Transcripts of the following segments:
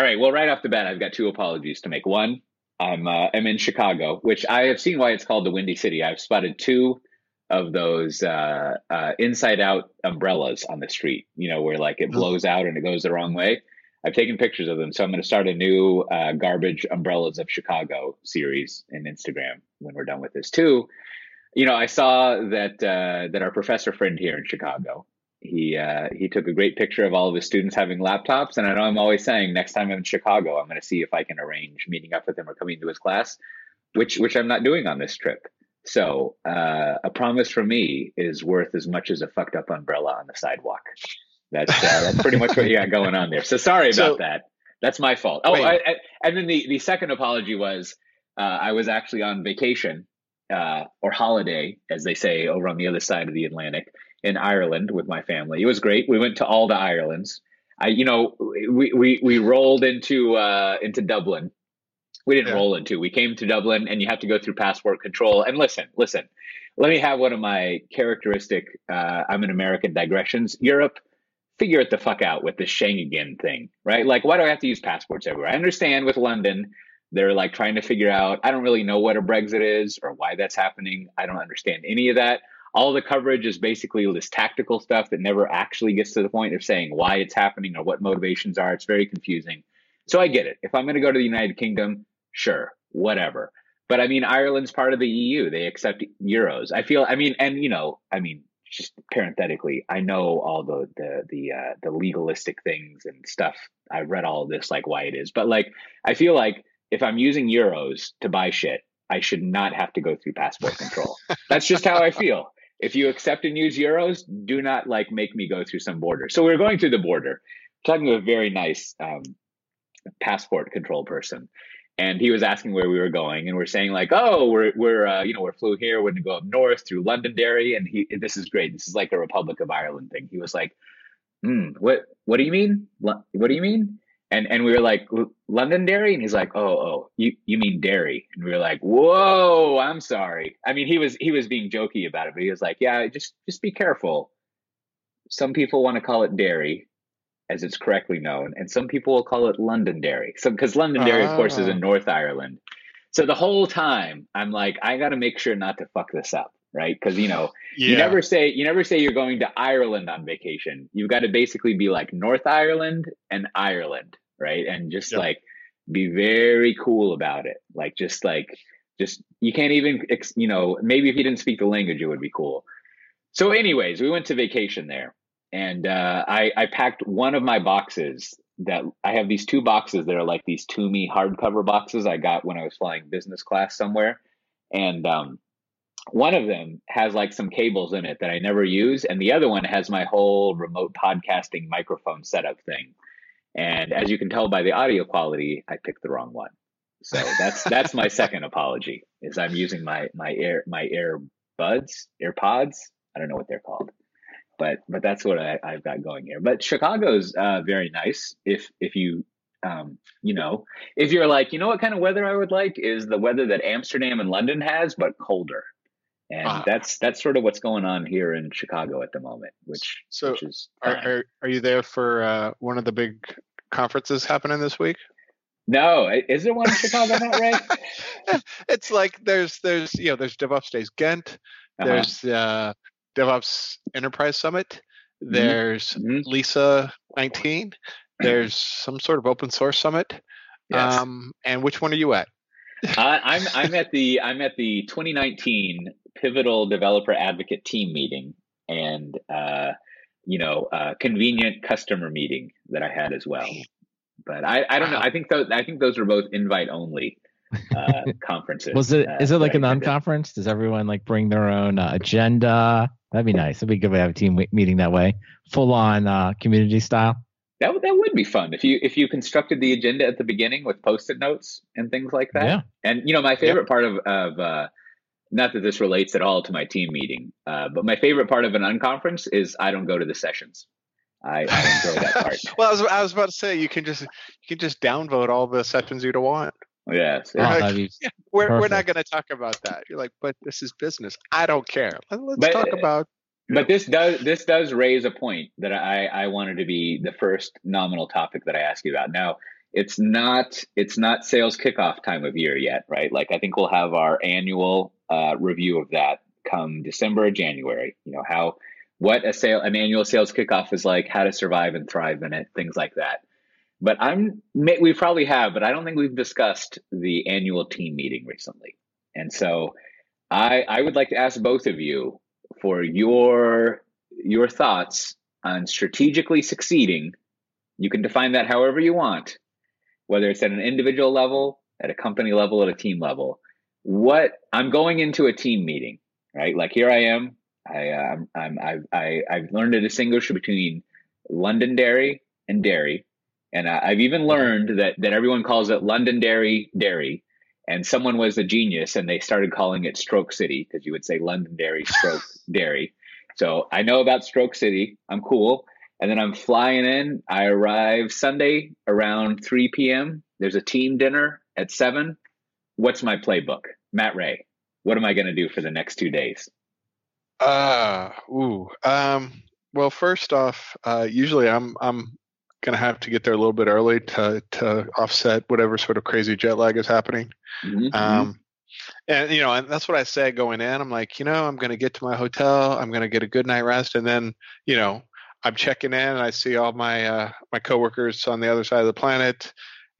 All right. Well, right off the bat, I've got two apologies to make. One, I'm uh, I'm in Chicago, which I have seen why it's called the Windy City. I've spotted two of those uh, uh, inside out umbrellas on the street. You know, where like it blows out and it goes the wrong way. I've taken pictures of them, so I'm going to start a new uh, garbage umbrellas of Chicago series in Instagram when we're done with this too. You know, I saw that uh, that our professor friend here in Chicago he uh, he took a great picture of all of his students having laptops, and I know I'm always saying next time I'm in Chicago, I'm going to see if I can arrange meeting up with him or coming to his class, which which I'm not doing on this trip. So uh, a promise from me is worth as much as a fucked up umbrella on the sidewalk. That's uh, that's pretty much what you got going on there. So sorry about so, that. That's my fault. Oh, I, I, and then the the second apology was uh, I was actually on vacation uh, or holiday, as they say over on the other side of the Atlantic in Ireland with my family. It was great. We went to all the Irelands. I, you know, we we we rolled into uh, into Dublin. We didn't yeah. roll into. We came to Dublin, and you have to go through passport control. And listen, listen. Let me have one of my characteristic. Uh, I'm an American digressions. Europe, figure it the fuck out with the Schengen thing, right? Like, why do I have to use passports everywhere? I understand with London, they're like trying to figure out. I don't really know what a Brexit is or why that's happening. I don't understand any of that all the coverage is basically this tactical stuff that never actually gets to the point of saying why it's happening or what motivations are. It's very confusing. So I get it. If I'm going to go to the United Kingdom, sure, whatever. But I mean, Ireland's part of the EU. They accept euros. I feel. I mean, and you know, I mean, just parenthetically, I know all the the the uh, the legalistic things and stuff. I've read all this, like why it is. But like, I feel like if I'm using euros to buy shit, I should not have to go through passport control. That's just how I feel if you accept and use euros, do not like make me go through some border. So we are going through the border, talking to a very nice um, passport control person, and he was asking where we were going, and we're saying like, oh, we're we're uh, you know we're flew here, we're to go up north through Londonderry, and he this is great. This is like a Republic of Ireland thing. He was like, hmm, what what do you mean? What do you mean? And and we were like London Londonderry, and he's like, oh oh, you you mean Derry? And we were like, whoa, I'm sorry. I mean, he was he was being jokey about it, but he was like, yeah, just just be careful. Some people want to call it Derry, as it's correctly known, and some people will call it Londonderry. So because Londonderry, oh. of course, is in ah. North Ireland. So the whole time, I'm like, I got to make sure not to fuck this up right? Because you know, yeah. you never say you never say you're going to Ireland on vacation. You've got to basically be like North Ireland and Ireland, right? And just like be very cool about it. Like just like just you can't even you know maybe if you didn't speak the language it would be cool. So, anyways, we went to vacation there, and uh, I I packed one of my boxes that I have these two boxes that are like these Tumi hardcover boxes I got when I was flying business class somewhere, and um, one of them has like some cables in it that I never use, and the other one has my whole remote podcasting microphone setup thing. And as you can tell by the audio quality, I picked the wrong one. So that's that's my second apology. Is I'm using my my air my earbuds, AirPods. I don't know what they're called, but but that's what I, I've got going here. But Chicago's uh, very nice. If if you um, you know, if you're like, you know, what kind of weather I would like is the weather that Amsterdam and London has, but colder and ah. that's that's sort of what's going on here in Chicago at the moment. Which so which is are, are, are you there for uh, one of the big conferences happening this week? No, is there one in Chicago? not right. it's like there's there's you know there's DevOps Days Ghent, uh-huh. there's uh, DevOps Enterprise Summit, mm-hmm. there's mm-hmm. LISA 19, there's some sort of open source summit. Yes. Um, and which one are you at? uh, I'm I'm at the I'm at the 2019 Pivotal Developer Advocate Team meeting and uh, you know uh, convenient customer meeting that I had as well. But I, I don't know. I think those I think those are both invite only uh, conferences. Was it? Uh, is it like a non-conference? Does everyone like bring their own uh, agenda? That'd be nice. It'd be good to have a team meeting that way, full on uh, community style. That that would be fun if you if you constructed the agenda at the beginning with post-it notes and things like that. Yeah. And you know, my favorite part of of uh, not that this relates at all to my team meeting, uh, but my favorite part of an unconference is I don't go to the sessions. I, I enjoy that part. well, I was, I was about to say you can just you can just downvote all the sessions you don't want. Yes. Oh, like, yeah, we're we're not going to talk about that. You're like, but this is business. I don't care. Let's but, talk about but this does this does raise a point that I I wanted to be the first nominal topic that I ask you about. Now, it's not it's not sales kickoff time of year yet, right? Like I think we'll have our annual uh, review of that come December or January. You know how what a sale an annual sales kickoff is like, how to survive and thrive in it, things like that. But I'm we probably have, but I don't think we've discussed the annual team meeting recently. And so I I would like to ask both of you for your your thoughts on strategically succeeding. You can define that however you want, whether it's at an individual level, at a company level, at a team level. What I'm going into a team meeting, right? Like here I am. I um, I'm I've I, I've learned to distinguish between Londonderry and Derry and uh, I've even learned that that everyone calls it Londonderry Derry, and someone was a genius and they started calling it Stroke City because you would say Londonderry Stroke Derry. So I know about Stroke City. I'm cool. And then I'm flying in. I arrive Sunday around 3 p.m. There's a team dinner at 7. What's my playbook? Matt Ray, what am I going to do for the next two days? Uh, ooh. Um, well, first off, uh, usually I'm I'm going to have to get there a little bit early to to offset whatever sort of crazy jet lag is happening. Mm-hmm. mm-hmm. Um, and you know, and that's what I say going in. I'm like, you know, I'm going to get to my hotel. I'm going to get a good night rest, and then you know, I'm checking in and I see all my uh, my coworkers on the other side of the planet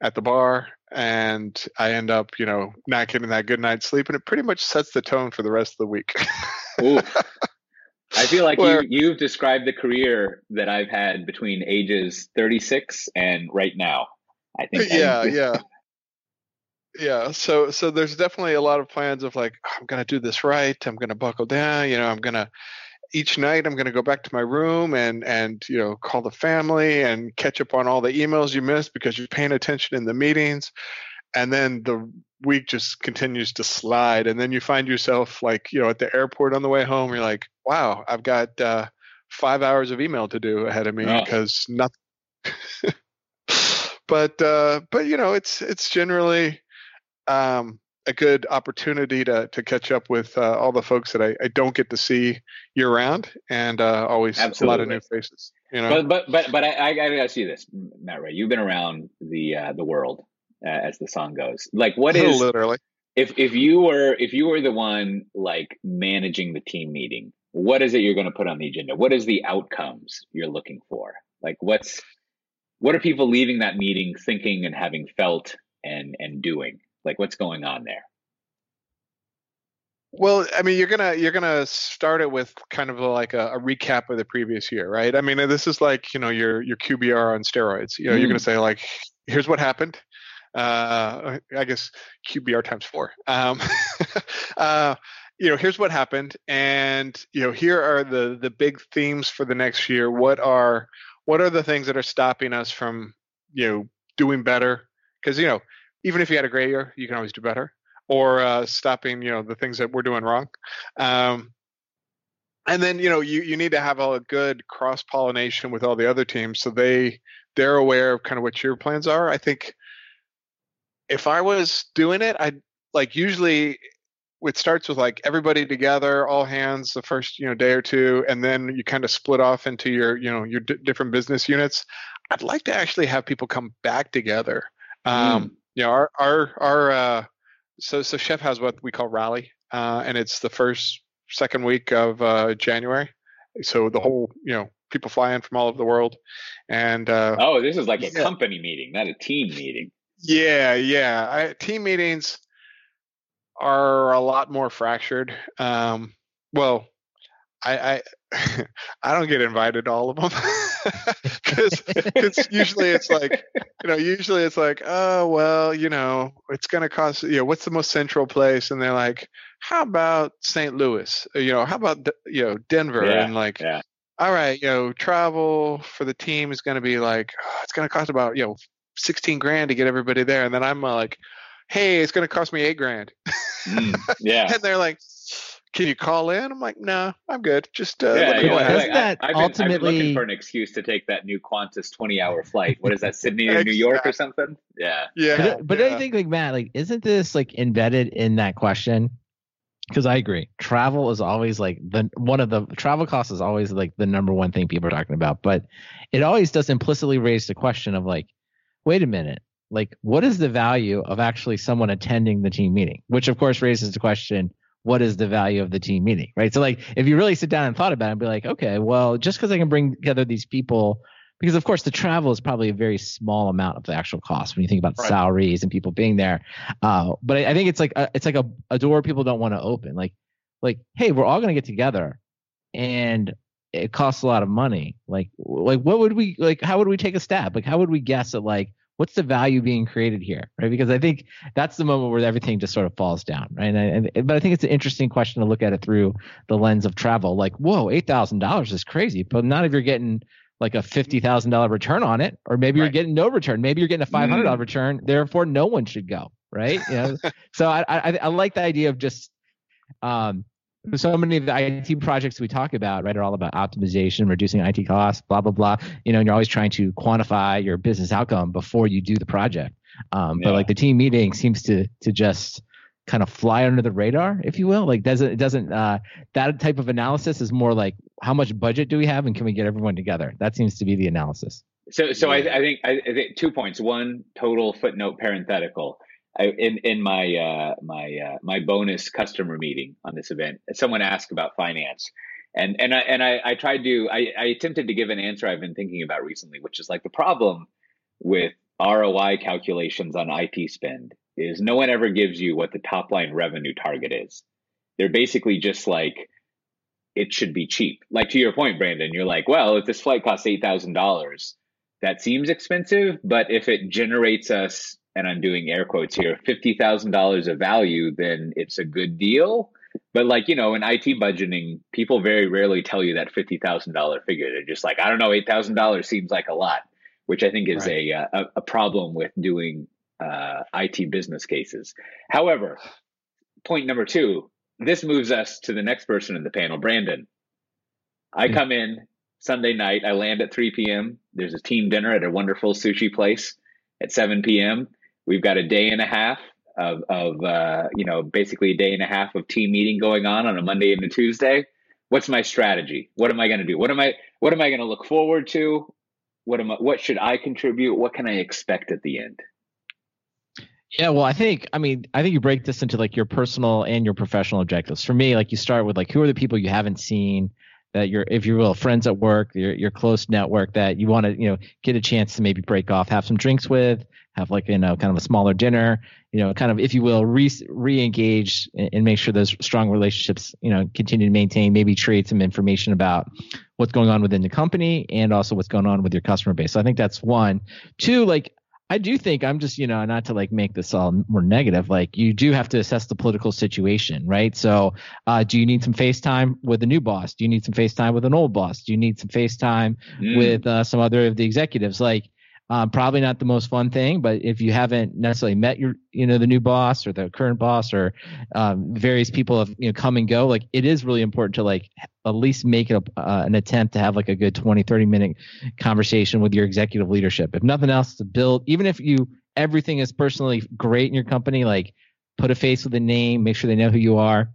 at the bar, and I end up, you know, not getting that good night's sleep, and it pretty much sets the tone for the rest of the week. I feel like Where, you you've described the career that I've had between ages 36 and right now. I think. Yeah, yeah. Yeah, so so there's definitely a lot of plans of like oh, I'm gonna do this right. I'm gonna buckle down. You know, I'm gonna each night I'm gonna go back to my room and and you know call the family and catch up on all the emails you missed because you're paying attention in the meetings. And then the week just continues to slide. And then you find yourself like you know at the airport on the way home you're like wow i've got uh, five hours of email to do ahead of me because nothing but uh, but you know it's it's generally um, a good opportunity to to catch up with uh, all the folks that I, I, don't get to see year round and uh, always Absolutely. a lot of new faces you know but but but, but I, I gotta ask you this matt ray you've been around the uh, the world uh, as the song goes. Like, what is literally if if you were if you were the one like managing the team meeting, what is it you're going to put on the agenda? What is the outcomes you're looking for? Like, what's what are people leaving that meeting thinking and having felt and and doing? Like, what's going on there? Well, I mean, you're gonna you're gonna start it with kind of like a, a, recap of the previous year, right? I mean, this is like you know your your QBR on steroids. You know, mm. you're gonna say like, here's what happened uh, I guess QBR times four. Um, uh, you know, here's what happened, and you know, here are the the big themes for the next year. What are what are the things that are stopping us from you know doing better? Because you know, even if you had a great year, you can always do better. Or uh, stopping, you know, the things that we're doing wrong. Um, and then you know you, you need to have a good cross pollination with all the other teams so they they're aware of kind of what your plans are i think if I was doing it, I'd like usually it starts with like everybody together, all hands the first you know day or two, and then you kind of split off into your you know your d- different business units. I'd like to actually have people come back together. Um, mm. You know, our our our uh, so so Chef has what we call rally, uh, and it's the first second week of uh, January. So the whole you know people fly in from all over the world, and uh, oh, this is like a yeah. company meeting, not a team meeting. Yeah, yeah. I, team meetings are a lot more fractured. Um, well, I, I I don't get invited to all of them because usually it's like you know usually it's like oh well you know it's gonna cost you know what's the most central place and they're like how about St. Louis you know how about you know Denver yeah, and like yeah. all right you know travel for the team is gonna be like oh, it's gonna cost about you know 16 grand to get everybody there. And then I'm like, hey, it's going to cost me eight grand. Mm, yeah. and they're like, can you call in? I'm like, no, nah, I'm good. Just uh, yeah, yeah. Like, that I, have ultimately... Been, looking for an excuse to take that new Qantas 20 hour flight. What is that, Sydney to New York or something? Yeah, yeah. But, but yeah. I think like Matt, like, isn't this like embedded in that question? Because I agree, travel is always like the one of the travel costs is always like the number one thing people are talking about. But it always does implicitly raise the question of like, wait a minute, like what is the value of actually someone attending the team meeting? Which of course raises the question, what is the value of the team meeting, right? So like if you really sit down and thought about it and be like, okay, well, just because I can bring together these people, because of course the travel is probably a very small amount of the actual cost when you think about right. salaries and people being there. Uh, but I, I, think it's like a, it's like a, a door people don't want to open. Like like hey, we're all gonna get together, and it costs a lot of money. Like like what would we like? How would we take a stab? Like how would we guess at like what's the value being created here right? Because i think that's the moment where everything just sort of falls down right? And, and but i think it's an interesting question to look at it through the lens of travel. Like whoa $8000 is crazy but not if you're getting like a $50000 return on it or maybe right. you're getting no return. Maybe you're getting a $500 mm. return therefore no one should go right? You know? So I, I i like the idea of just um so many of the IT projects we talk about, right, are all about optimization, reducing IT costs, blah blah blah. You know, and you're always trying to quantify your business outcome before you do the project. Um, yeah. But like the team meeting seems to to just kind of fly under the radar, if you will. Like doesn't it doesn't uh, that type of analysis is more like how much budget do we have and can we get everyone together? That seems to be the analysis. So so I, I think I, I think two points. One total footnote parenthetical In in my uh, my uh, my bonus customer meeting on this event, someone asked about finance, and and I and I, I tried to I, I attempted to give an answer I've been thinking about recently, which is like the problem with ROI calculations on IT spend is no one ever gives you what the top line revenue target is. They're basically just like it should be cheap. Like to your point, Brandon, you're like, well, if this flight costs eight thousand dollars, that seems expensive, but if it generates us and I'm doing air quotes here, $50,000 of value, then it's a good deal. But like, you know, in IT budgeting, people very rarely tell you that $50,000 figure. They're just like, I don't know, $8,000 seems like a lot, which I think is right. a, a, a problem with doing uh, IT business cases. However, point number two, this moves us to the next person in the panel, Brandon. I come in Sunday night, I land at 3 p.m. There's a team dinner at a wonderful sushi place at 7 p.m. We've got a day and a half of, of uh, you know, basically a day and a half of team meeting going on on a Monday and a Tuesday. What's my strategy? What am I going to do? What am I what am I going to look forward to? What am I, what should I contribute? What can I expect at the end? Yeah, well, I think I mean I think you break this into like your personal and your professional objectives. For me, like you start with like who are the people you haven't seen that you're if you will friends at work, your your close network that you want to you know get a chance to maybe break off, have some drinks with, have like you know kind of a smaller dinner you know kind of if you will re re-engage and, and make sure those strong relationships you know continue to maintain maybe trade some information about what's going on within the company and also what's going on with your customer base. So i think that's one. Two like I do think I'm just, you know, not to like make this all more negative. Like you do have to assess the political situation, right? So, uh, do you need some FaceTime with a new boss? Do you need some FaceTime with an old boss? Do you need some FaceTime mm. with uh, some other of the executives? Like, um, probably not the most fun thing, but if you haven't necessarily met your, you know, the new boss or the current boss or um, various people have, you know, come and go, like it is really important to like at least make it a, uh, an attempt to have like a good 20, 30 minute conversation with your executive leadership. If nothing else to build, even if you, everything is personally great in your company, like put a face with a name, make sure they know who you are.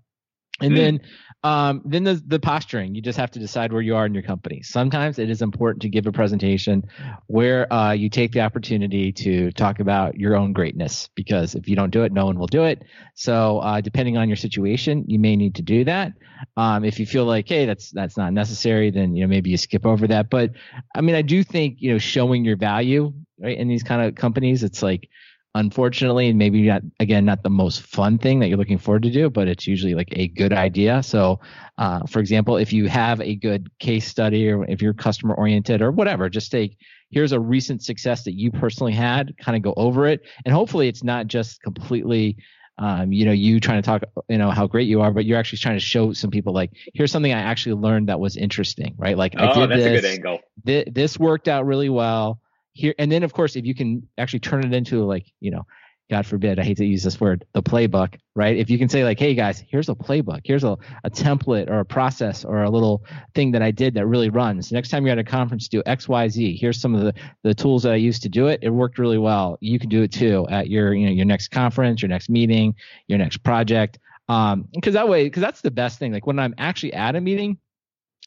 And mm. then um, then the the posturing. You just have to decide where you are in your company. Sometimes it is important to give a presentation where uh, you take the opportunity to talk about your own greatness because if you don't do it, no one will do it. So uh, depending on your situation, you may need to do that. Um, if you feel like hey, that's that's not necessary, then you know maybe you skip over that. But I mean, I do think you know showing your value right in these kind of companies, it's like unfortunately and maybe not again not the most fun thing that you're looking forward to do but it's usually like a good idea. So uh, for example if you have a good case study or if you're customer oriented or whatever just take here's a recent success that you personally had kind of go over it. And hopefully it's not just completely um, you know you trying to talk you know how great you are but you're actually trying to show some people like here's something i actually learned that was interesting right? Like oh, i did that's this, a good angle. th- this worked out really well here and then of course if you can actually turn it into like you know god forbid i hate to use this word the playbook right? If you can say like hey guys here's a playbook. Here's a, a template or a process or a little thing that i did that really runs. Next time you're at a conference do xyz here's some of the, the tools that i used to do it. It worked really well. You can do it too at your you know your next conference your next meeting your next project. Um because that way because that's the best thing. Like when i'm actually at a meeting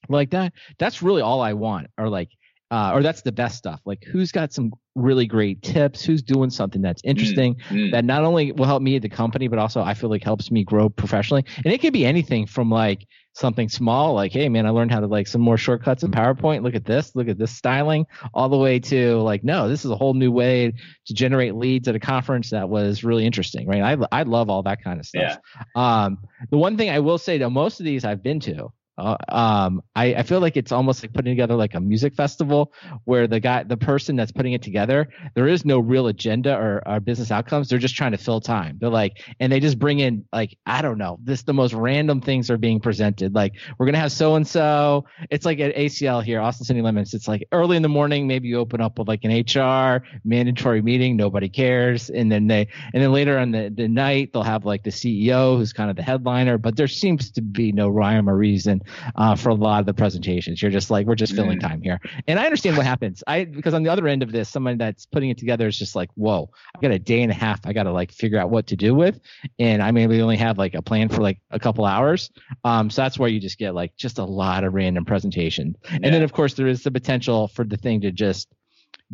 like that that's really all i want or like uh, or that's the best stuff. Like who's got some really great tips? Who's doing something that's interesting mm, that not only will help me at the company, but also I feel like helps me grow professionally. And it could be anything from like something small, like, hey man, I learned how to like some more shortcuts in PowerPoint. Look at this, look at this styling, all the way to like, no, this is a whole new way to generate leads at a conference that was really interesting, right? I I love all that kind of stuff. Yeah. Um, the one thing I will say though, most of these I've been to, uh, um, I, I feel like it's almost like putting together like a music festival where the guy, the person that's putting it together, there is no real agenda or, or business outcomes. They're just trying to fill time. They're like, and they just bring in like, I don't know, this the most random things are being presented. Like we're gonna have so and so. It's like at ACL here, Austin City Limits. It's like early in the morning, maybe you open up with like an HR mandatory meeting, nobody cares, and then they, and then later on the the night they'll have like the CEO who's kind of the headliner, but there seems to be no rhyme or reason uh, for a lot of the presentations. You're just like, we're just filling mm. time here. And I understand what happens. I because on the other end of this, someone that's putting it together is just like, whoa, I got a day and a half. I got to like figure out what to do with, and I maybe only have like a plan for like a couple hours. Um, so that's where you just get like just a lot of random presentation. And then of course there is the potential for the thing to just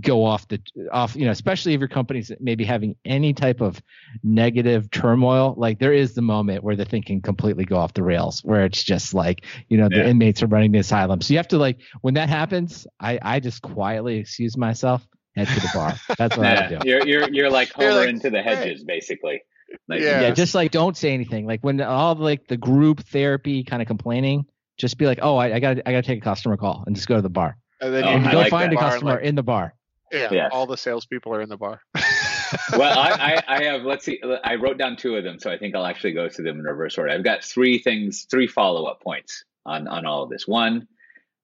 go off the off you know especially if your company's maybe having any type of negative turmoil like there is the moment where the thing can completely go off the rails where it's just like you know the inmates are running the asylum. So you have to like when that happens i i just quietly excuse myself head to the bar. That's what yeah. i do. You're you're, you're like homer you're like, into the hedges hey. basically. Like, yeah. yeah just like don't say anything. Like when all like the group therapy kind of complaining just be like oh i, I gotta i gotta take a customer call and just go to the bar. And then oh, you go like find a customer like, in the bar yeah, yeah. all the salespeople are in the bar. well, I, I, I, have, let's see, I wrote down two of them, so I think I'll actually go through them in reverse order. I've got three things, three follow up points on, on all of this. One,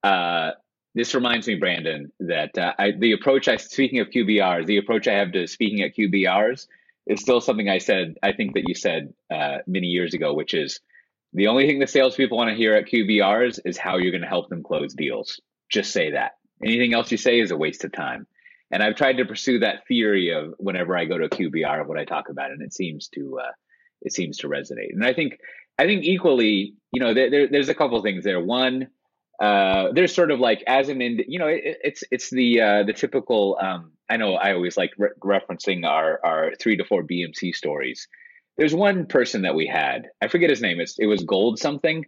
uh, this reminds me, Brandon, that uh, I, the approach I, speaking of QBRs, the approach I have to speaking at QBRs is still something I said, I think that you said uh, many years ago, which is the only thing the salespeople want to hear at QBRs is how you're going to help them close deals. Just say that. Anything else you say is a waste of time. And I've tried to pursue that theory of whenever I go to QBR of what I talk about, and it seems to uh, it seems to resonate. And I think I think equally, you know, there, there's a couple things there. One, uh, there's sort of like as an ind- you know, it, it's it's the uh, the typical. Um, I know I always like re- referencing our our three to four BMC stories. There's one person that we had. I forget his name. It's, it was Gold something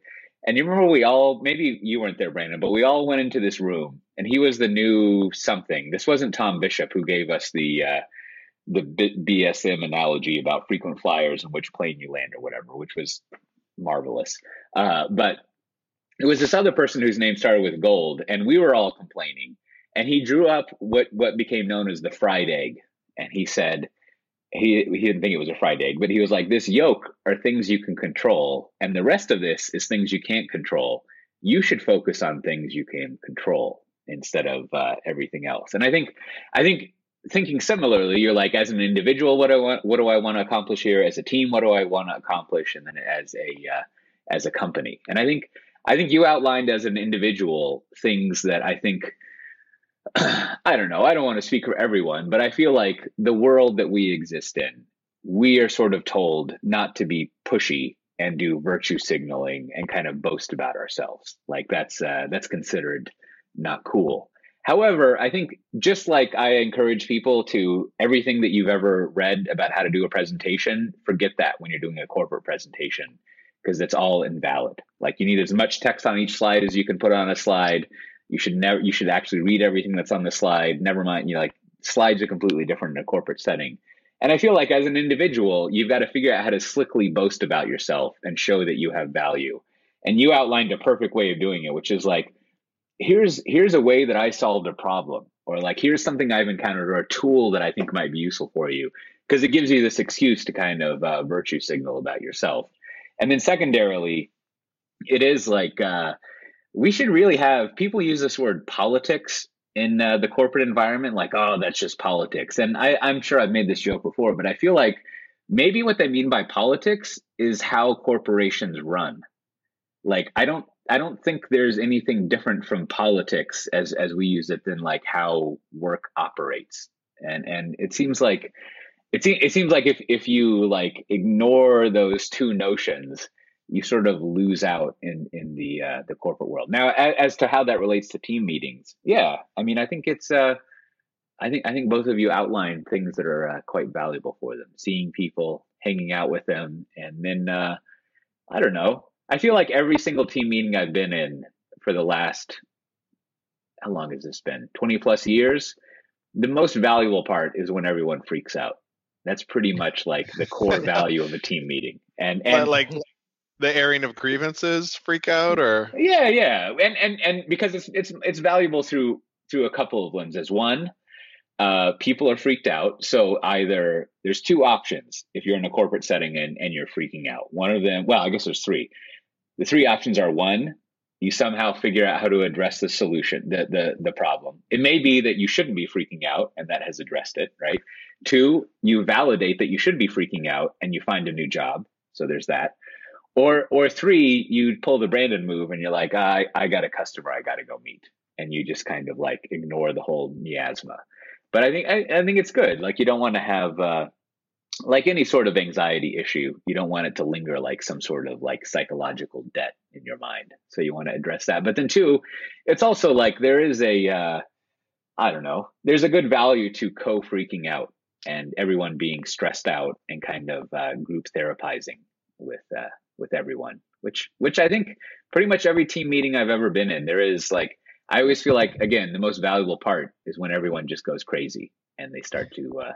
and you remember we all, maybe you weren't there, Brandon, but we all went into this room and he was the new something. This wasn't Tom Bishop who gave us the, uh, the BSM analogy about frequent flyers and which plane you land or whatever, which was marvelous. Uh, but it was this other person whose name started with gold and we were all complaining and he drew up what, what became known as the fried egg. And he said, he he didn't think it was a fried egg, but he was like, "This yolk are things you can control, and the rest of this is things you can't control. You should focus on things you can control instead of uh, everything else." And I think, I think thinking similarly, you're like, as an individual, what I want? What do I want to accomplish here? As a team, what do I want to accomplish? And then as a uh, as a company, and I think I think you outlined as an individual things that I think I don't know. I don't want to speak for everyone, but I feel like the world that we exist in, we are sort of told not to be pushy and do virtue signaling and kind of boast about ourselves. Like that's uh, that's considered not cool. However, I think just like I encourage people to everything that you've ever read about how to do a presentation, forget that when you're doing a corporate presentation because it's all invalid. Like you need as much text on each slide as you can put on a slide you should never you should actually read everything that's on the slide never mind you know like slides are completely different in a corporate setting and i feel like as an individual you've got to figure out how to slickly boast about yourself and show that you have value and you outlined a perfect way of doing it which is like here's here's a way that i solved a problem or like here's something i've encountered or a tool that i think might be useful for you because it gives you this excuse to kind of uh, virtue signal about yourself. And then secondarily it is like uh, we should really have people use this word politics in uh, the corporate environment like oh that's just politics. And I, i'm sure i've made this joke before but i feel like maybe what they mean by politics is how corporations run. Like i don't i don't think there's anything different from politics as as we use it than like how work operates and and it seems like it, se- it seems like if if you like ignore those two notions you sort of lose out in in the uh, the corporate world. Now, as, as, to how that relates to team meetings, yeah, I mean, I think it's uh, I think I think both of you outlined things that are uh, quite valuable for them. Seeing people, hanging out with them, and then uh, I don't know. I feel like every single team meeting I've been in for the last how long has this been? Twenty plus years. The most valuable part is when everyone freaks out. That's pretty much like the core value of a team meeting. And and like the airing of grievances freak out or yeah yeah and and and because it's it's it's valuable through through a couple of lenses one uh, people are freaked out so either there's two options if you're in a corporate setting and, and you're freaking out one of them well i guess there's three the three options are one you somehow figure out how to address the solution the the the problem. It may be that you shouldn't be freaking out and that has addressed it right? Two you validate that you should be freaking out and you find a new job. So there's that. Or or three, you pull the Brandon move and you're like, I I got a customer I got to go meet, and you just kind of like ignore the whole miasma. But I think I, I think it's good. Like you don't want to have uh, like any sort of anxiety issue. You don't want it to linger like some sort of like psychological debt in your mind. So you want to address that. But then two, it's also like there is a uh, I don't know. There's a good value to co freaking out and everyone being stressed out and kind of uh, group therapizing with uh, with everyone, which which I think pretty much every team meeting I've ever been in, there is like I always feel like again the most valuable part is when everyone just goes crazy and they start to uh,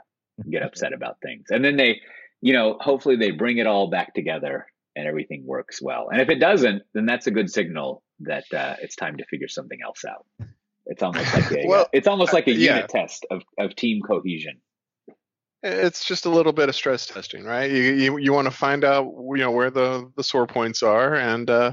get upset about things, and then they, you know, hopefully they bring it all back together and everything works well. And if it doesn't, then that's a good signal that uh, it's time to figure something else out. It's almost like a, well, it's almost like a unit yeah. test of, of team cohesion it's just a little bit of stress testing, right? You you, you want to find out you know where the the sore points are, and uh,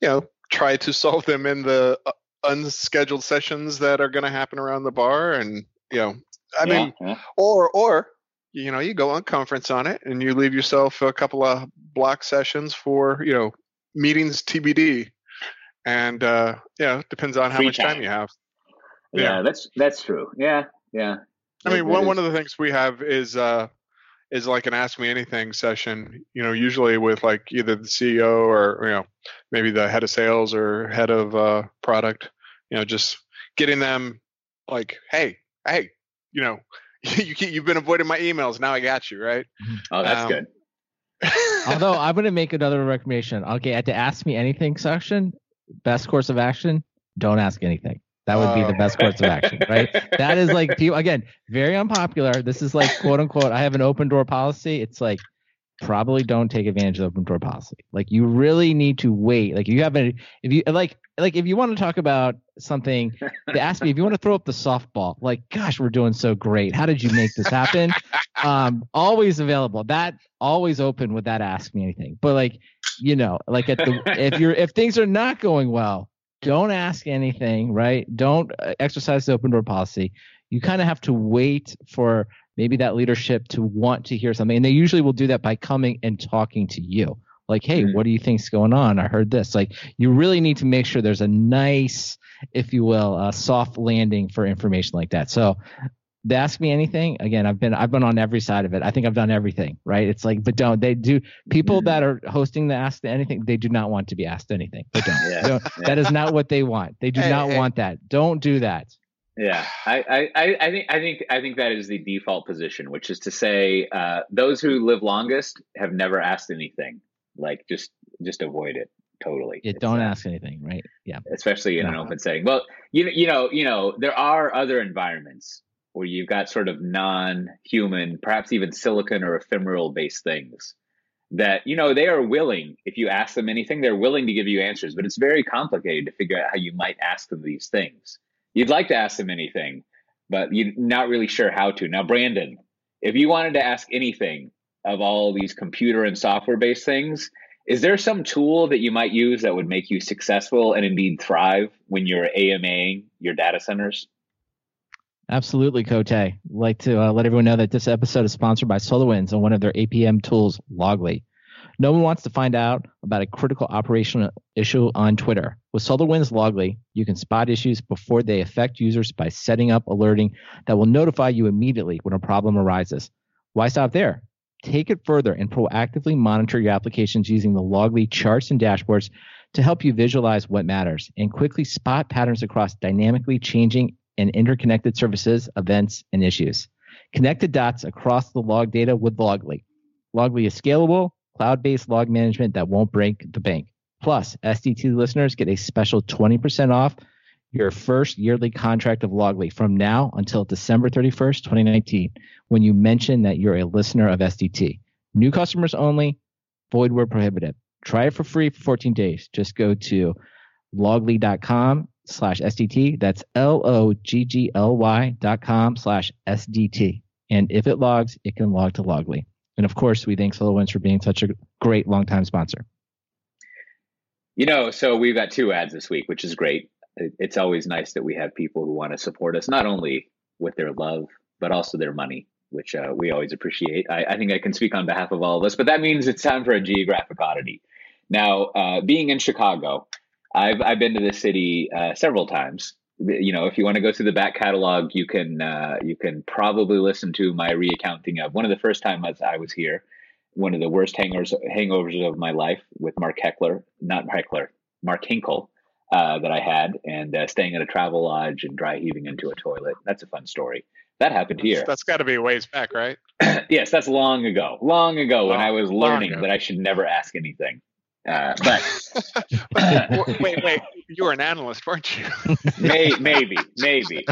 you know try to solve them in the uh, unscheduled sessions that are going to happen around the bar, and you know, I yeah, mean, yeah. or or you know you go on conference on it, and you leave yourself a couple of block sessions for you know meetings TBD, and uh, yeah, depends on how Free much time. time you have. Yeah. yeah, that's that's true. Yeah, yeah. I mean, one one of the things we have is uh, is like an ask me anything session. You know, usually with like either the CEO or you know maybe the head of sales or head of uh, product. You know, just getting them like, hey, hey, you know, you you've been avoiding my emails. Now I got you, right? Mm-hmm. Oh, that's um, good. Although I'm going to make another recommendation. Okay, at the ask me anything section, best course of action: don't ask anything. That would be the best course of action, right? that is like people again, very unpopular. This is like quote unquote. I have an open door policy. It's like probably don't take advantage of open door policy. Like you really need to wait. Like you have a if you like like if you want to talk about something, they ask me if you want to throw up the softball. Like, gosh, we're doing so great. How did you make this happen? um, always available. That always open with that ask me anything. But like, you know, like at the if you're if things are not going well, don't ask anything, right? Don't uh, exercise the open door policy. You kind of have to wait for maybe that leadership to want to hear something. And they usually will do that by coming and talking to you. Like, hey, mm-hmm. what do you think's going on? I heard this. Like, you really need to make sure there's a nice, if you will, a soft landing for information like that. So they ask me anything again i've been i've been on every side of it i think i've done everything right it's like but don't they do people that are hosting the ask anything they do not want to be asked anything they don't, yeah. don't that is not what they want they do hey, not hey. want that don't do that yeah I, I i think i think i think that is the default position which is to say uh, those who live longest have never asked anything like just just avoid it totally. Yeah, don't uh, ask anything, right? Yeah. Especially in an open setting. Well, you you know, you know, there are other environments where you've got sort of non-human, perhaps even silicon or ephemeral based things that, you know, they are willing, if you ask them anything, they're willing to give you answers, but it's very complicated to figure out how you might ask them these things. You'd like to ask them anything, but you're not really sure how to. Now, Brandon, if you wanted to ask anything of all these computer and software based things, is there some tool that you might use that would make you successful and indeed thrive when you're AMAing your data centers? Absolutely, Cote. Like to uh, let everyone know that this episode is sponsored by SolarWinds and one of their APM tools, Loggly. No one wants to find out about a critical operational issue on Twitter. With SolarWinds Loggly, you can spot issues before they affect users by setting up alerting that will notify you immediately when a problem arises. Why stop there? Take it further and proactively monitor your applications using the Loggly charts and dashboards to help you visualize what matters and quickly spot patterns across dynamically changing and interconnected services, events, and issues. Connect the dots across the log data with Loggly. Loggly is scalable, cloud based log management that won't break the bank. Plus, SDT listeners get a special 20% off your first yearly contract of Loggly from now until December 31st, 2019, when you mention that you're a listener of SDT. New customers only, void where prohibited. Try it for free for 14 days. Just go to loggly.com slash SDT. That's L-O-G-G-L-Y dot com slash SDT. And if it logs, it can log to Loggly. And of course, we thank SolarWinds for being such a great longtime sponsor. You know, so we've got two ads this week, which is great it's always nice that we have people who want to support us, not only with their love, but also their money, which uh, we always appreciate. I, I, think I can speak on behalf of all of us, but that means it's time for a geographic oddity. Now, uh, being in Chicago, I've, I've been to the city uh, several times. You know, if you want to go through the back catalog, you can uh, you can probably listen to my recounting of one of the first times I was here, one of the worst hangers hangovers of my life with Mark Heckler, not Heckler, Mark Hinkle, uh, that I had, and uh, staying at a travel lodge and dry heaving into a toilet. That's a fun story. That happened here. that's got to be ways back, right? yes, that's long ago. Long ago long, when I was learning that I should never ask anything. Uh, but wait, wait, you were an analyst, weren't you? May, maybe, maybe.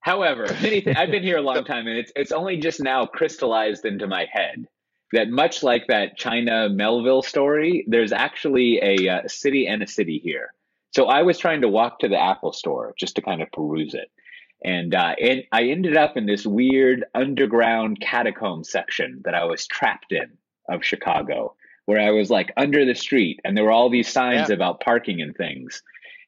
However, I've been here a long time, and it's it's only just now crystallized into my head that much like that China Miéville story, there's actually a, a uh, city and a city here. So I was trying to walk to the Apple store just to kind of peruse it. And, uh, and I ended up in this weird underground catacomb section that I was trapped in of Chicago, where I was like under the street and there were all these signs yeah. about parking and things.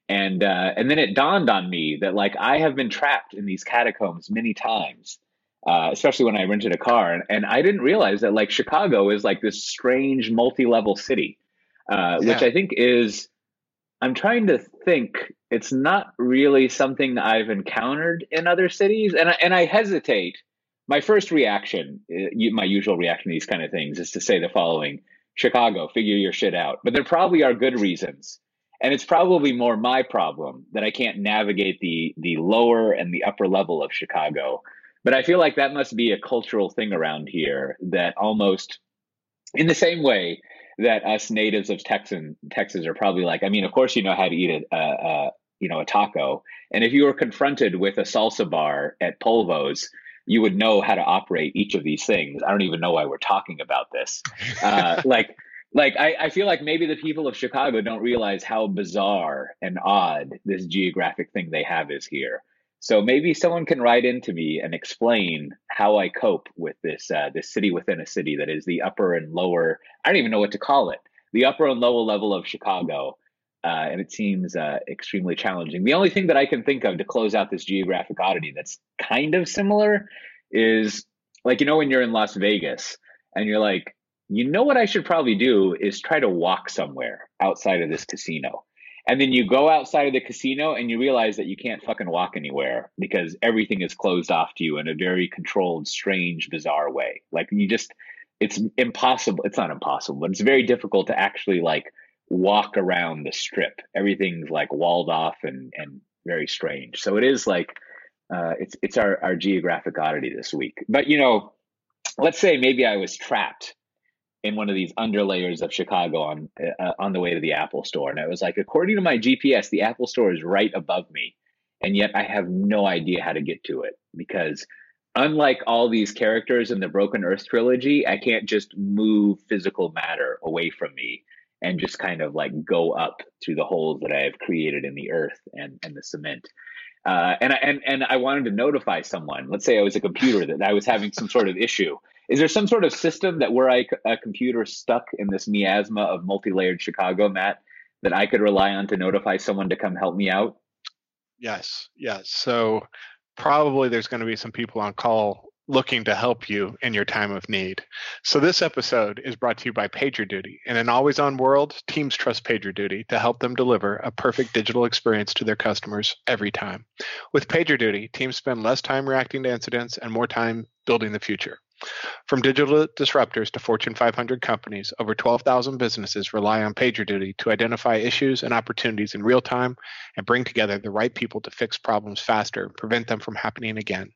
And, uh, and then it dawned on me that like I have been trapped in these catacombs many times. Uh, especially when I rented a car. And, and, I didn't realize that like Chicago is like this strange multi-level city, uh, yeah. which I think is I'm trying to think. It's not really something I've encountered in other cities, and I, and I hesitate. My first reaction, uh, my usual reaction to these kind of things, is to say the following: Chicago, figure your shit out. But there probably are good reasons, and it's probably more my problem that I can't navigate the the lower and the upper level of Chicago. But I feel like that must be a cultural thing around here that almost, in the same way that us natives of Texan Texas are probably like. I mean, of course, you know how to eat a, a, a you know a taco, and if you were confronted with a salsa bar at Polvo's, you would know how to operate each of these things. I don't even know why we're talking about this. Uh, like, like I, I feel like maybe the people of Chicago don't realize how bizarre and odd this geographic thing they have is here. So maybe someone can write into me and explain how I cope with this uh, this city within a city that is the upper and lower. I don't even know what to call it. The upper and lower level of Chicago, uh, and it seems uh, extremely challenging. The only thing that I can think of to close out this geographic oddity that's kind of similar is like you know when you're in Las Vegas and you're like, you know what I should probably do is try to walk somewhere outside of this casino and then you go outside of the casino and you realize that you can't fucking walk anywhere because everything is closed off to you in a very controlled, strange, bizarre way. Like you just, it's impossible. It's not impossible, but it's very difficult to actually like walk around the strip. Everything's like walled off and, and very strange. So it is like, uh, it's, it's our, our geographic oddity this week. But, you know, let's say maybe I was trapped in one of these underlayers of Chicago on uh, on the way to the Apple store, and I was like, according to my GPS, the Apple store is right above me, and yet I have no idea how to get to it because unlike all these characters in the Broken Earth trilogy, I can't just move physical matter away from me and just kind of like go up through the holes that I have created in the earth and, and the cement. Uh, and I and, and I wanted to notify someone. Let's say I was a computer that I was having some sort of issue, is there some sort of system that were I a computer stuck in this miasma of multi-layered Chicago, Matt, that I could rely on to notify someone to come help me out? Yes, yes. So probably there's going to be some people on call looking to help you in your time of need. So this episode is brought to you by PagerDuty. In an always on world, teams trust PagerDuty to help them deliver a perfect digital experience to their customers every time. With PagerDuty, teams spend less time reacting to incidents and more time building the future. From digital disruptors to Fortune 500 companies, over 12,000 businesses rely on PagerDuty to identify issues and opportunities in real time and bring together the right people to fix problems faster and prevent them from happening again.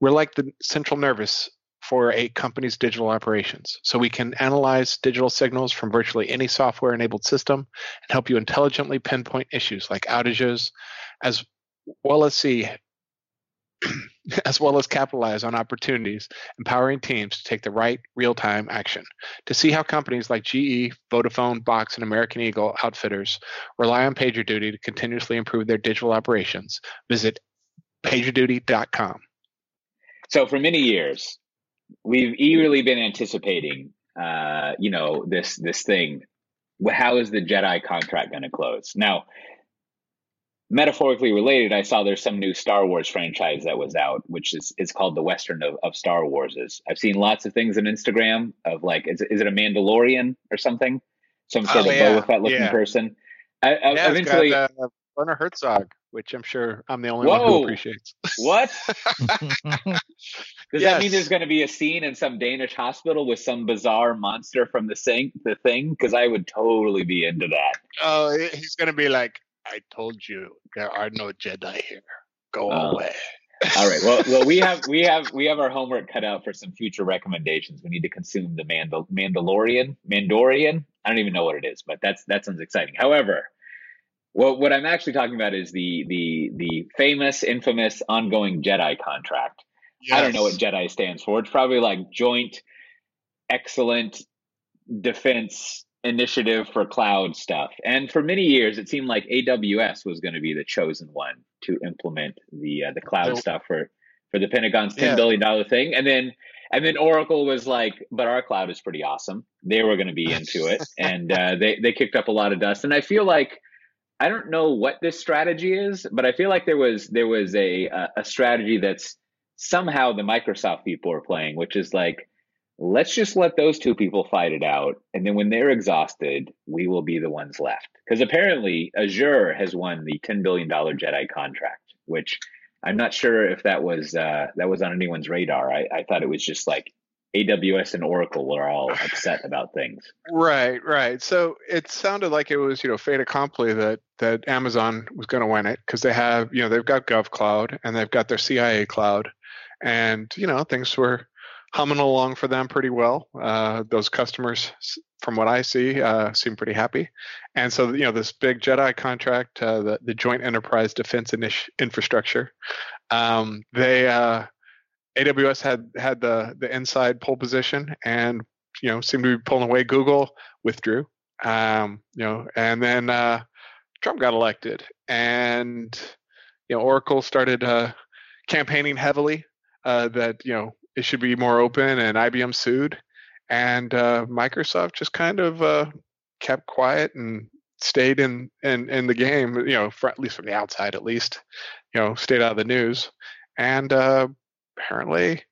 We're like the central nervous for a company's digital operations. So we can analyze digital signals from virtually any software enabled system and help you intelligently pinpoint issues like outages, as well as see as well as capitalize on opportunities, empowering teams to take the right real time action. To see how companies like GE, Vodafone, Box, and American Eagle Outfitters rely on PagerDuty to continuously improve their digital operations, visit pagerduty.com. So, for many years, we've eagerly been anticipating, uh, you know, this this thing. How is the Jedi contract going to close? Now, metaphorically related, I saw there's some new Star Wars franchise that was out, which is is called the Western of, of Star Warses. I've seen lots of things on Instagram of like, is, is it a Mandalorian or something? Some sort oh, of yeah. Boba Fett looking yeah. person. I, I, yeah, eventually, got, uh, Werner Herzog, which I'm sure I'm the only Whoa. one who appreciates. What? Does yes. that mean there's going to be a scene in some Danish hospital with some bizarre monster from the sing the thing? Because I would totally be into that. Oh, he's going to be like, I told you there are no Jedi here. Go uh, away. all right. Well, well, we have we have we have our homework cut out for some future recommendations. We need to consume the Mandal- Mandalorian, Mandorian. I don't even know what it is, but that's that sounds exciting. However, what what I'm actually talking about is the the the famous, infamous, ongoing Jedi contract. Yes. I don't know what Jedi stands for. It's probably like Joint Excellent Defense initiative for cloud stuff. And for many years, it seemed like AWS was going to be the chosen one to implement the uh, the cloud stuff for for the Pentagon's ten yeah. billion dollar thing. And then and then Oracle was like, "But our cloud is pretty awesome." They were going to be into it, and uh, they they kicked up a lot of dust. And I feel like I don't know what this strategy is, but I feel like there was there was a a strategy that's somehow the Microsoft people are playing, which is like let's just let those two people fight it out. And then when they're exhausted, we will be the ones left. Because apparently Azure has won the $10 billion Jedi contract, which I'm not sure if that was uh, that was on anyone's radar. I, I thought it was just like AWS and Oracle were all upset about things. Right, right. So it sounded like it was, you know, fait accompli that that Amazon was going to win it because they have, you know, they've got GovCloud and they've got their CIA cloud, and you know, things were humming along for them pretty well. Uh, those customers, from what I see, uh, seem pretty happy. And so, you know, this big Jedi contract, uh, the, the Joint Enterprise Defense Initi- Infrastructure, um, they uh, AWS had had the the inside pole position, and you know, seemed to be pulling away. Google withdrew, um, you know, and then uh, Trump got elected, and you know, Oracle started uh, campaigning heavily that you know it should be more open, and IBM sued, and uh, Microsoft just kind of uh, kept quiet and stayed in, in in the game. You know, for, at least from the outside, at least, you know, stayed out of the news. And uh, apparently,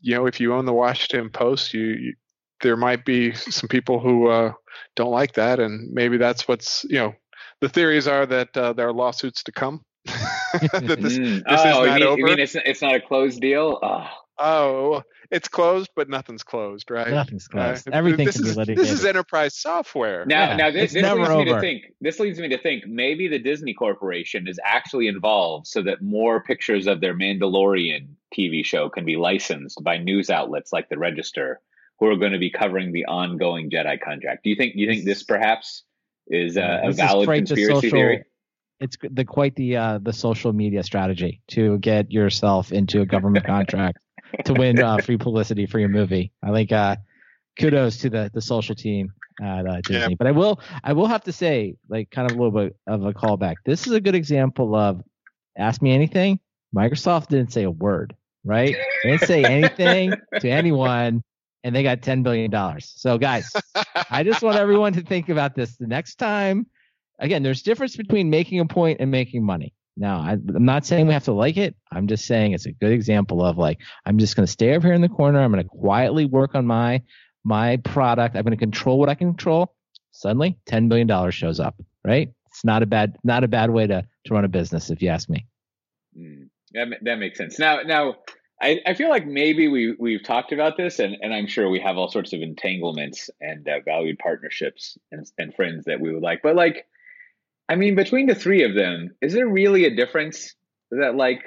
you know, if you own the Washington Post, you, you there might be some people who uh, don't like that, and maybe that's what's you know. The theories are that uh, there are lawsuits to come. that this, mm. this oh, you mean, you mean, it's, it's not a closed deal? Oh oh, it's closed, but nothing's closed, right? Nothing's closed. Everything this can is, be litigated. This is enterprise software. Now, yeah, now this, this leads over. me to think. This leads me to think maybe the Disney Corporation is actually involved so that more pictures of their Mandalorian TV show can be licensed by news outlets like the Register, who are going to be covering the ongoing Jedi contract. Do you think? Do you think this perhaps is uh, a valid conspiracy social, theory? It's the quite the uh, the social media strategy to get yourself into a government contract to win uh, free publicity for your movie. I think uh, kudos to the the social team at uh, Disney. Yeah. But I will I will have to say, like, kind of a little bit of a callback. This is a good example of ask me anything. Microsoft didn't say a word, right? They didn't say anything to anyone, and they got ten billion dollars. So, guys, I just want everyone to think about this the next time. Again, there's difference between making a point and making money. Now, I, am not saying we have to like it. I'm just saying it's a good example of like I'm just going to stay over here in the corner. I'm going to quietly work on my my product. I'm going to control what I can control. Suddenly, ten billion dollars shows up. Right? It's not a bad not a bad way to to run a business, if you ask me. Mm, that that makes sense. Now now I, I feel like maybe we we've talked about this, and, and I'm sure we have all sorts of entanglements and uh, valued partnerships and and friends that we would like. But like, I mean, between the three of them, is there really a difference that like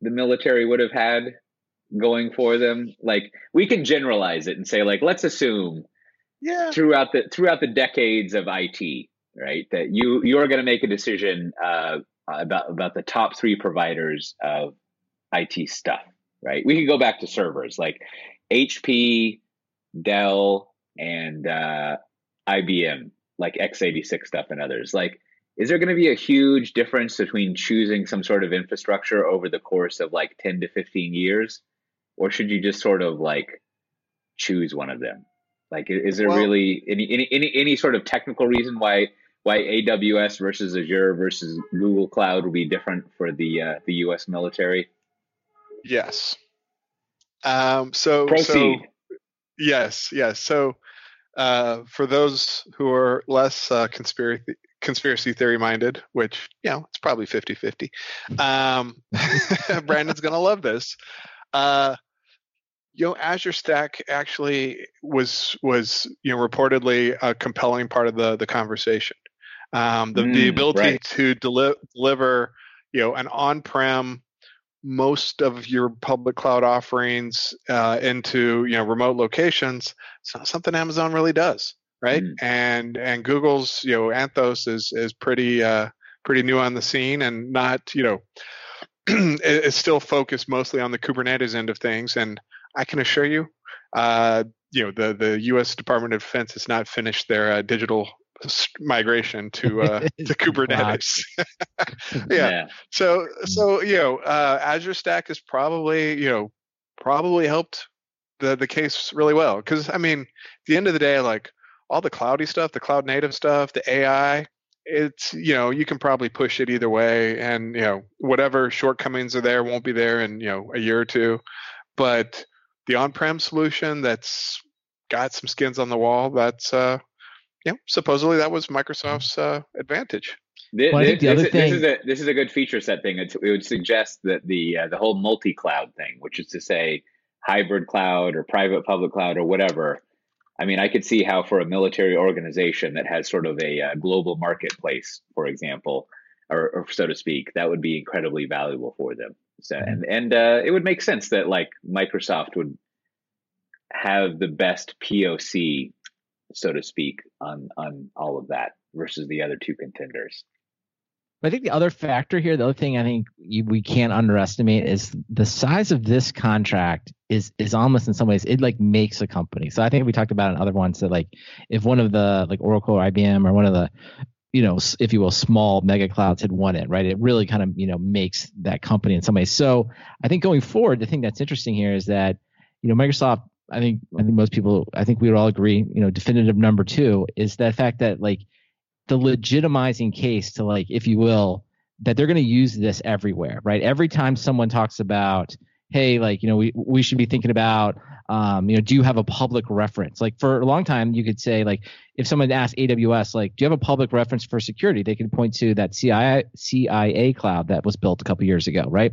the military would have had going for them? Like, we can generalize it and say like, let's assume, yeah, throughout the throughout the decades of IT, right, that you you're going to make a decision uh, about about the top three providers of IT stuff right? We can go back to servers like HP, Dell, and uh, IBM, like x86 stuff and others. Like, is there going to be a huge difference between choosing some sort of infrastructure over the course of like 10 to 15 years? Or should you just sort of like choose one of them? Like, is there well, really any, any, any, any sort of technical reason why why AWS versus Azure versus Google Cloud will be different for the uh, the U.S. military? Yes. Um, so proceed. So, yes, yes. So uh, for those who are less uh, conspiracy conspiracy theory minded, which you know it's probably 50-50, um, Brandon's gonna love this. Uh, you know, Azure Stack actually was was you know reportedly a compelling part of the the conversation. Um, the, mm, the ability right. to deli- deliver you know an on-prem most of your public cloud offerings uh, into you know remote locations it's not something amazon really does right mm. and and google's you know anthos is is pretty uh, pretty new on the scene and not you know it's still focused mostly on the kubernetes end of things and i can assure you uh, you know the the u.s department of defense has not finished their uh, digital migration to uh, to Kubernetes. yeah. yeah. So so you know uh, Azure Stack has probably you know probably helped the the case really well because I mean at the end of the day like all the cloudy stuff, the cloud native stuff, the AI. It's you know you can probably push it either way, and you know whatever shortcomings are there won't be there in you know a year or two, but the on-prem solution that's got some skins on the wall that's uh yeah, supposedly that was Microsoft's uh, advantage. This, well, this, this, thing... this, is a this is a good feature set thing. It's, it would suggest that the uh, the whole multi cloud thing, which is to say hybrid cloud or private public cloud or whatever. I mean, I could see how for a military organization that has sort of a, a uh, global marketplace, for example, or, or, so to speak, that would be incredibly valuable for them. So, mm-hmm. and and uh, it would make sense that like Microsoft would have the best POC so to speak, on on all of that versus the other two contenders. I think the other factor here, the other thing I think you, we can't underestimate is the size of this contract is is almost in some ways it like makes a company. So I think we talked about in other ones that like if one of the like Oracle or IBM or one of the you know if you will small mega clouds had won it right it really kind of you know makes that company in some ways so i think going forward the thing that's interesting here is that you know microsoft I think I think most people I think we would all agree, you know, definitive number two is the fact that like the legitimizing case to like, if you will, that they're going to use this everywhere, right? Every time someone talks about, hey, like, you know, we we should be thinking about um, you know, do you have a public reference? Like for a long time, you could say like, if someone asked AWS, like, do you have a public reference for security? They could point to that CIA CIA cloud that was built a couple years ago, right?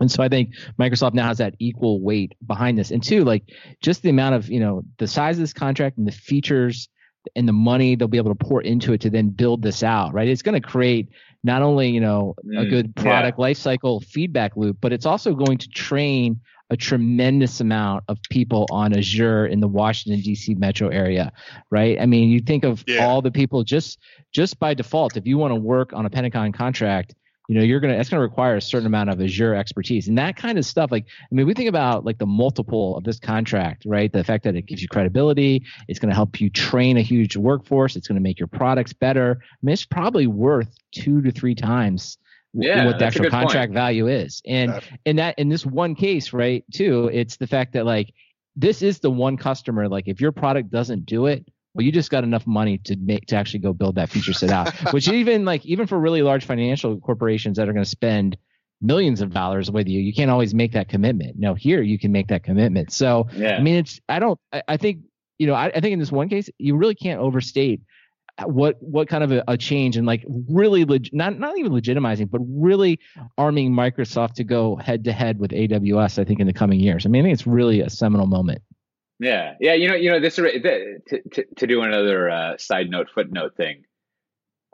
And so I think Microsoft now has that equal weight behind this. And two, like just the amount of, you know, the size of this contract and the features and the money they'll be able to pour into it to then build this out, right? It's going to create not only, you know, a mm, good product yeah. lifecycle feedback loop, but it's also going to train a tremendous amount of people on Azure in the Washington D.C. metro area, right? I mean, you think of yeah. all the people just just by default. If you want to work on a Pentagon contract, you know you're gonna that's gonna require a certain amount of azure expertise and that kind of stuff like i mean we think about like the multiple of this contract right the fact that it gives you credibility it's going to help you train a huge workforce it's going to make your products better i mean it's probably worth two to three times yeah, what the actual contract point. value is and yeah. in that in this one case right too it's the fact that like this is the one customer like if your product doesn't do it well you just got enough money to make to actually go build that feature set out which even like even for really large financial corporations that are going to spend millions of dollars with you you can't always make that commitment no here you can make that commitment so yeah. i mean it's i don't i, I think you know I, I think in this one case you really can't overstate what what kind of a, a change and like really leg- not not even legitimizing, but really arming Microsoft to go head to head with AWS. I think in the coming years. I mean, I think it's really a seminal moment. Yeah, yeah. You know, you know this to to, to do another uh, side note footnote thing.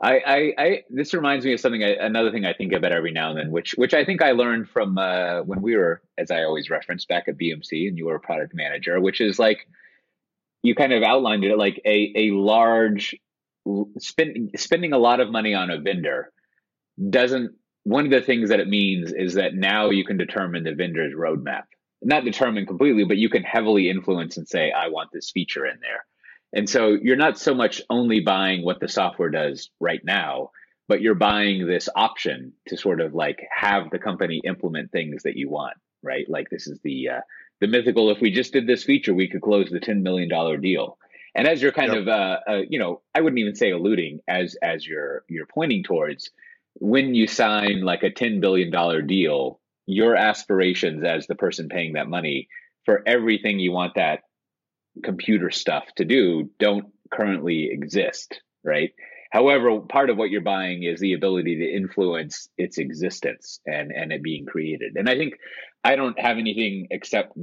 I, I, I, this reminds me of something. Another thing I think about every now and then, which, which I think I learned from uh, when we were, as I always reference, back at BMC, and you were a product manager, which is like you kind of outlined it like a a large spend, spending a lot of money on a vendor doesn't one of the things that it means is that now you can determine the vendor's roadmap not determine completely but you can heavily influence and say i want this feature in there. And so you're not so much only buying what the software does right now but you're buying this option to sort of like have the company implement things that you want right? Like this is the uh, the mythical if we just did this feature we could close the $10 million deal. And as you're kind yep. of, uh, uh, you know, I wouldn't even say alluding as as you're you're pointing towards when you sign like a ten billion dollar deal, your aspirations as the person paying that money for everything you want that computer stuff to do don't currently exist, right? However, part of what you're buying is the ability to influence its existence and and it being created. And I think I don't have anything except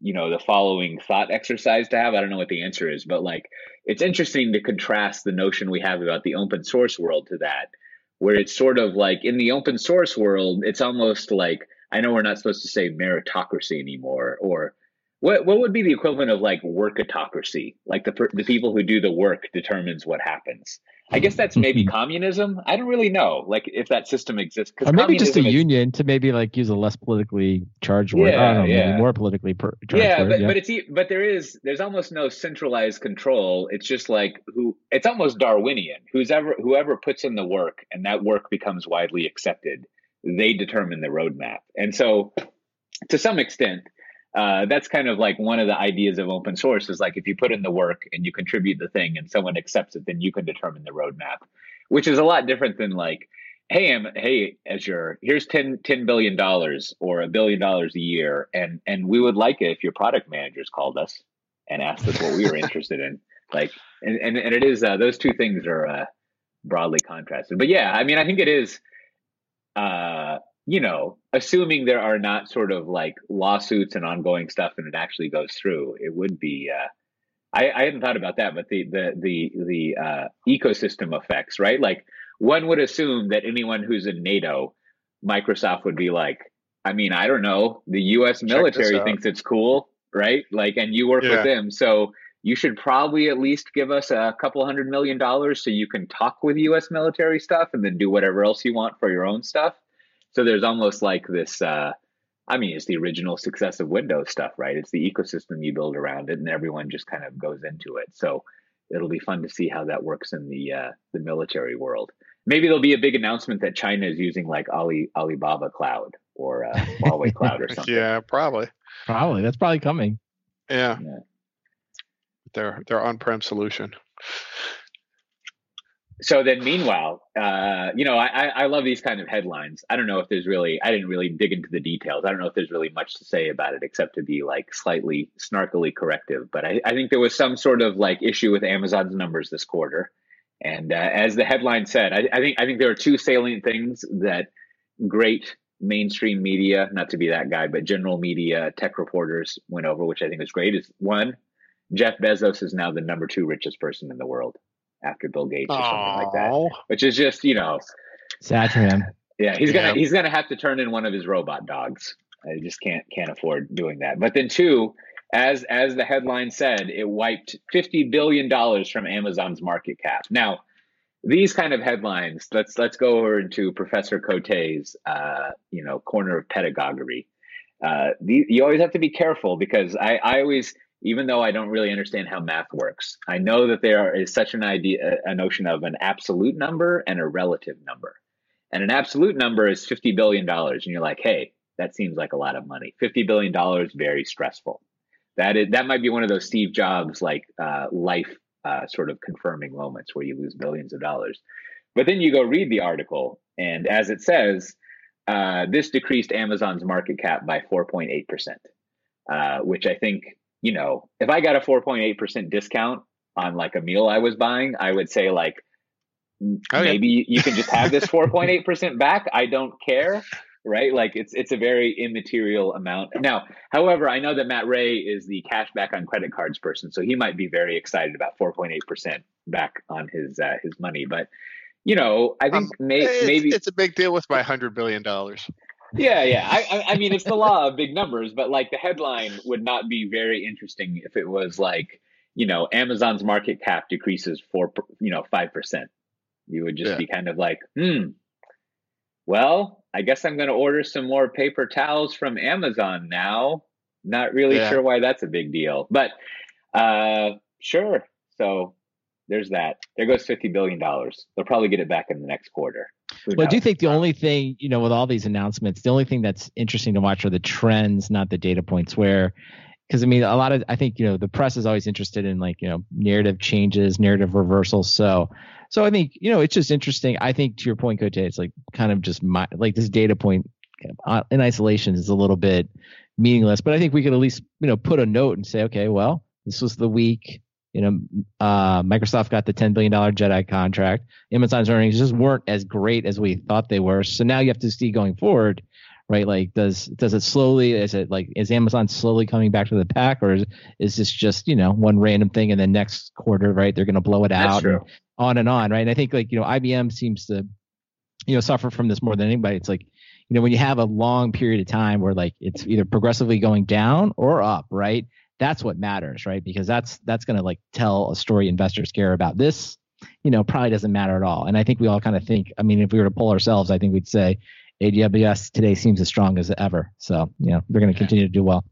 you know the following thought exercise to have i don't know what the answer is but like it's interesting to contrast the notion we have about the open source world to that where it's sort of like in the open source world it's almost like i know we're not supposed to say meritocracy anymore or what what would be the equivalent of like workatocracy like the the people who do the work determines what happens I guess that's maybe mm-hmm. communism. I don't really know, like if that system exists. Or maybe just a is, union to maybe like use a less politically charged word. Yeah, know, yeah. more politically per, charged yeah, word. But, yeah, but it's but there is there's almost no centralized control. It's just like who it's almost Darwinian. Who's ever whoever puts in the work and that work becomes widely accepted, they determine the roadmap. And so, to some extent, uh, that's kind of like one of the ideas of open source is like if you put in the work and you contribute the thing and someone accepts it, then you can determine the roadmap, which is a lot different than like, hey, I'm, hey, Azure, here's 10, $10 billion or a billion dollars a year. And, and we would like it if your product managers called us and asked us what we were interested in. Like, and, and, and it is, uh, those two things are uh, broadly contrasted. But yeah, I mean, I think it is, uh, you know, assuming there are not sort of like lawsuits and ongoing stuff, and it actually goes through, it would be. Uh, I, I hadn't thought about that, but the the the the uh, ecosystem effects, right? Like one would assume that anyone who's in NATO, Microsoft would be like, I mean, I don't know, the U.S. military thinks it's cool, right? Like, and you work yeah. with them, so you should probably at least give us a couple hundred million dollars so you can talk with U.S. military stuff and then do whatever else you want for your own stuff. So there's almost like this. Uh, I mean, it's the original success of Windows stuff, right? It's the ecosystem you build around it, and everyone just kind of goes into it. So it'll be fun to see how that works in the uh, the military world. Maybe there'll be a big announcement that China is using like Ali Alibaba Cloud or uh, Huawei Cloud or something. yeah, probably. Probably that's probably coming. Yeah. yeah. Their their on-prem solution. So then meanwhile uh, you know I, I love these kind of headlines. I don't know if there's really i didn't really dig into the details. I don't know if there's really much to say about it except to be like slightly snarkily corrective but i, I think there was some sort of like issue with amazon's numbers this quarter. And uh, as the headline said I, I think i think there are two salient things that great mainstream media not to be that guy but general media tech reporters went over which i think is great is one jeff bezos is now the number two richest person in the world after Bill Gates or Aww. something like that, which is just you know sad for him. Yeah, he's gonna he's gonna have to turn in one of his robot dogs. I just can't can't afford doing that. But then two, as as the headline said, it wiped fifty billion dollars from Amazon's market cap. Now, these kind of headlines, let's let's go over into Professor Cote's uh, you know corner of pedagogy. Uh, the, you always have to be careful because I, I always even though I don't really understand how math works. I know that there is such an idea, a notion of an absolute number and a relative number. And an absolute number is $50 billion. And you're like, hey, that seems like a lot of money. $50 billion, very stressful. That is, that might be one of those Steve Jobs like uh, life uh, sort of confirming moments where you lose billions of dollars. But then you go read the article, and as it says, uh, this decreased Amazon's market cap by 4.8%, uh, which I think you know, if I got a 4.8% discount on like a meal I was buying, I would say like Oh, yeah. maybe you can just have this 4.8% back. I don't care. Right. Like it's it's a very immaterial amount. Now, however, I know that Matt Ray is the cash back on credit cards person, so he might be very excited about 4.8% back on his uh, his money. But you know, I think Um, may, it's, maybe it's a big deal with my hundred billion dollars. Yeah, yeah. I, I, I mean, it's the law of big numbers, but like the headline would not be very interesting if it was like, you know, Amazon's market cap decreases four, per- you know, five percent. You would just Yeah. be kind of like, hmm. Well, I guess I'm going to order some more paper towels from Amazon now. Not really Yeah. sure why that's a big deal, but uh, sure. So there's that. There goes fifty billion dollars. They'll probably get it back in the next quarter. Well, I do think the only thing, you know, with all these announcements, the only thing that's interesting to watch are the trends, not the data points. Where, because I mean, a lot of, I think, you know, the press is always interested in like, you know, narrative changes, narrative reversals. So, so I think, you know, it's just interesting. I think to your point, Cote, it's like kind of just my, like this data point uh, in isolation is a little bit meaningless, but I think we could at least, you know, put a note and say, okay, well, this was the week. You know, uh, Microsoft got the $10 billion Jedi contract. Amazon's earnings just weren't as great as we thought they were. So now you have to see going forward, right? Like, does does it slowly? Is it like is Amazon slowly coming back to the pack, or is, is this just you know one random thing and then next quarter, right? They're going to blow it That's out true. and on and on, right? And I think like you know IBM seems to you know suffer from this more than anybody. It's like you know when you have a long period of time where like it's either progressively going down or up, right? That's what matters, right? Because that's that's going to like tell a story investors care about. This you know, probably doesn't matter at all. And I think we all kind of think, I mean, if we were to poll ourselves, I think we'd say AWS today seems as strong as ever. So, you know, they're going to Yeah. continue to do well.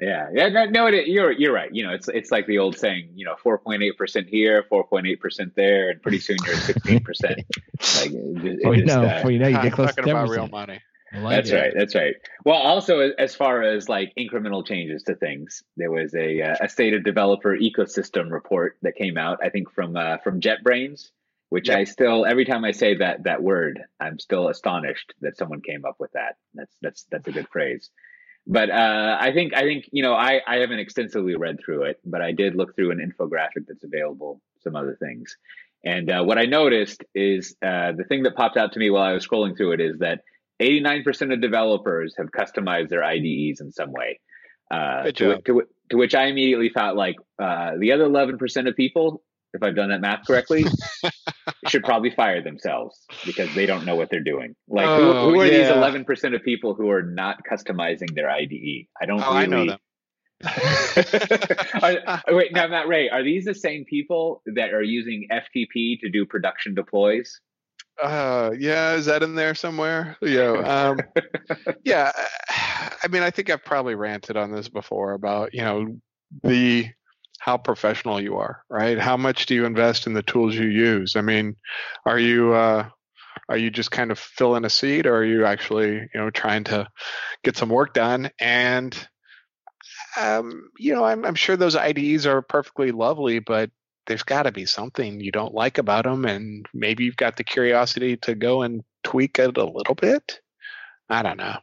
Yeah, yeah, no, no it, you're you're right. You know, it's it's like the old saying, you know, four point eight percent here, four point eight percent there, and pretty soon you're at sixteen percent. Like, it just, it Before you just, know, uh, before you know, you get close to talking about real money. Like that's it. right. That's right. Well, also as far as like incremental changes to things, there was a uh, a state of developer ecosystem report that came out. I think from uh, from JetBrains, which Yep. I still every time I say that that word, I'm still astonished that someone came up with that. That's that's that's a good phrase. But uh, I think I think you know I I haven't extensively read through it, but I did look through an infographic that's available, some other things, and uh, what I noticed is uh, the thing that popped out to me while I was scrolling through it is that 89% of developers have customized their IDEs in some way. Uh, Good to, job. to, to which I immediately thought, like, uh, the other 11% of people, if I've done that math correctly, should probably fire themselves because they don't know what they're doing. Like, who, Oh, who are these 11% of people who are not customizing their IDE? I don't Oh, I know really. them. are, wait, now, Matt Ray, are these the same people that are using FTP to do production deploys? Uh, yeah, is that in there somewhere? Yeah. Um, yeah. I mean, I think I've probably ranted on this before about you know the how professional you are, right? How much do you invest in the tools you use? I mean, are you uh, are you just kind of filling a seat, or are you actually you know trying to get some work done? And um, you know, I'm, I'm sure those IDEs are perfectly lovely, but there's got to be something you don't like about them, and maybe you've got the curiosity to go and tweak it a little bit. I don't know.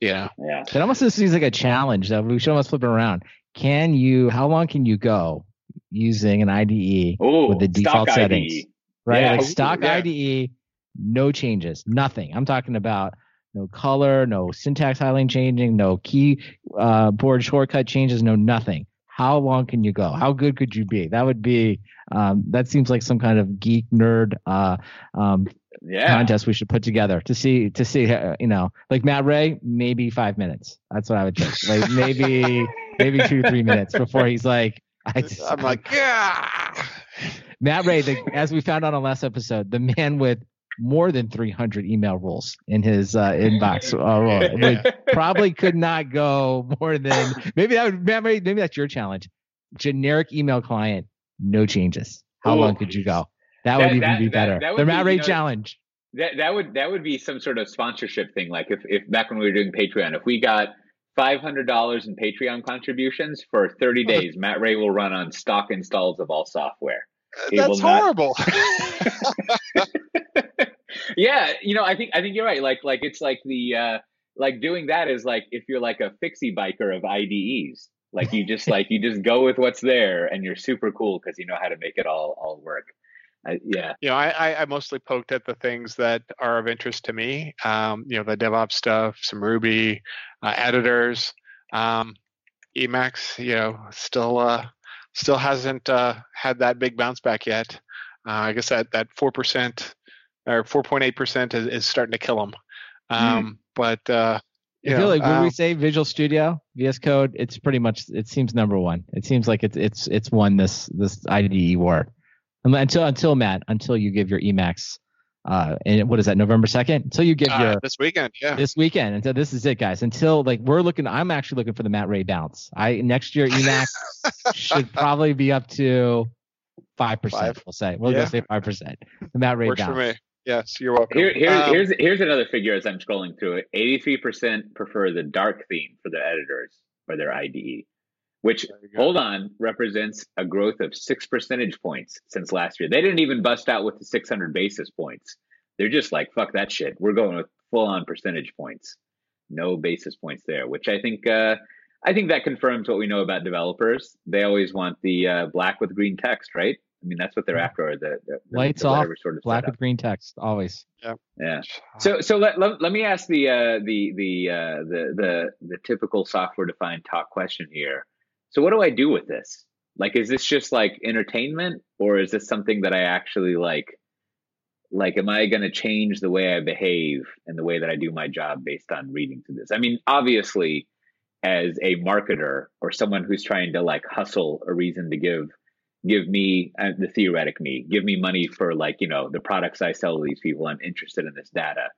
Yeah. Yeah. It almost seems like a challenge that We should almost flip it around. Can you, how long can you go using an IDE Ooh, with the default settings? IDE. right? Yeah. Like stock Yeah. IDE, no changes, nothing. I'm talking about no color, no syntax highlighting changing, no key uh, board shortcut changes, no nothing. How long can you go? How good could you be? That would be. Um, that seems like some kind of geek nerd uh, um, Yeah. contest we should put together to see to see. Uh, you know, like Matt Ray, maybe five minutes. That's what I would think. Like maybe maybe two three minutes before he's like. I just, I'm like, yeah. Matt Ray, the, as we found out on last episode, the man with more than 300 email rules in his uh, inbox uh, probably could not go more than maybe that would Matt Ray, maybe that's your challenge. Generic email client, no changes. How Ooh. long could you go? That, That- would even that- be better. that would the be, Matt you Ray know, challenge. That that would that would be some sort of sponsorship thing. Like if if back when we were doing Patreon, if we got five hundred dollars in Patreon contributions for thirty days, Matt Ray will run on stock installs of all software. He That's will not- horrible. yeah, you know, I think I think you're right. Like like it's like the uh like doing that is like if you're like a fixie biker of IDEs, Like you just like you just go with what's there, and you're super cool because you know how to make it all all work. I, yeah. You know, I, I mostly poked at the things that are of interest to me. Um, you know, the DevOps stuff, some Ruby, uh, editors, um, Emacs. You know, still uh, still hasn't uh, had that big bounce back yet. Uh, I guess that that four percent or four point eight percent is starting to kill them. Hmm. Um, mm. But uh, I feel know, like when um, we say Visual Studio, VS Code, it's pretty much it seems number one. It seems like it's it's it's won this this IDE war until until Matt until you give your Emacs. Uh, and what is that? November second. Until you give uh, your this weekend, yeah. This weekend. Until this is it, guys. Until like we're looking. I'm actually looking for the Matt Ray bounce. I next year Emacs should probably be up to five percent. We'll say we'll yeah. go say five percent. The Matt Ray Works bounce. Yes, you're welcome. Here, here um, here's here's another figure as I'm scrolling through it. 83% prefer the dark theme for their editors or their IDE, which hold on represents a growth of six percentage points since last year. They didn't even bust out with the 600 basis points. They're just like fuck that shit. We're going with full on percentage points, no basis points there. Which I think uh, I think that confirms what we know about developers. They always want the uh, black with green text, right? I mean, that's what they're after. Or the, the lights the off, sort of black setup. with green text, always. Yeah. Yeah. So, so let, let, let me ask the uh, the the uh, the the the typical software defined talk question here. So, what do I do with this? Like, is this just like entertainment, or is this something that I actually like? Like, am I going to change the way I behave and the way that I do my job based on reading through this? I mean, obviously, as a marketer or someone who's trying to like hustle a reason to give give me uh, the theoretic me give me money for like you know the products i sell to these people i'm interested in this data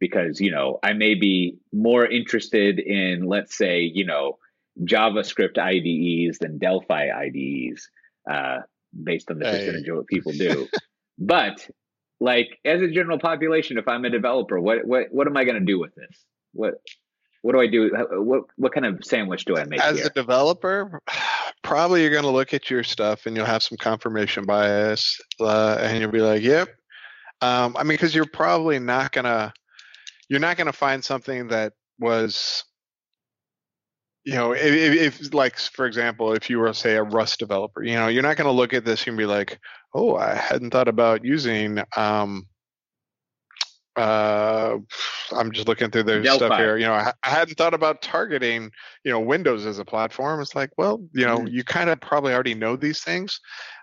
because you know i may be more interested in let's say you know javascript ides than delphi ides uh, based on the hey. percentage of what people do but like as a general population if i'm a developer what what what am i going to do with this what what do I do? What what kind of sandwich do I make? As here? a developer, probably you're going to look at your stuff and you'll have some confirmation bias, uh, and you'll be like, "Yep." Um, I mean, because you're probably not gonna you're not gonna find something that was you know if, if, like for example if you were say a rust developer you know you're not going to look at this and be like oh i hadn't thought about using um, uh, I'm just looking through their Delphi. stuff here. You know, I, I, hadn't thought about targeting, you know, Windows as a platform. It's like, well, you know, mm-hmm. you kind of probably already know these things.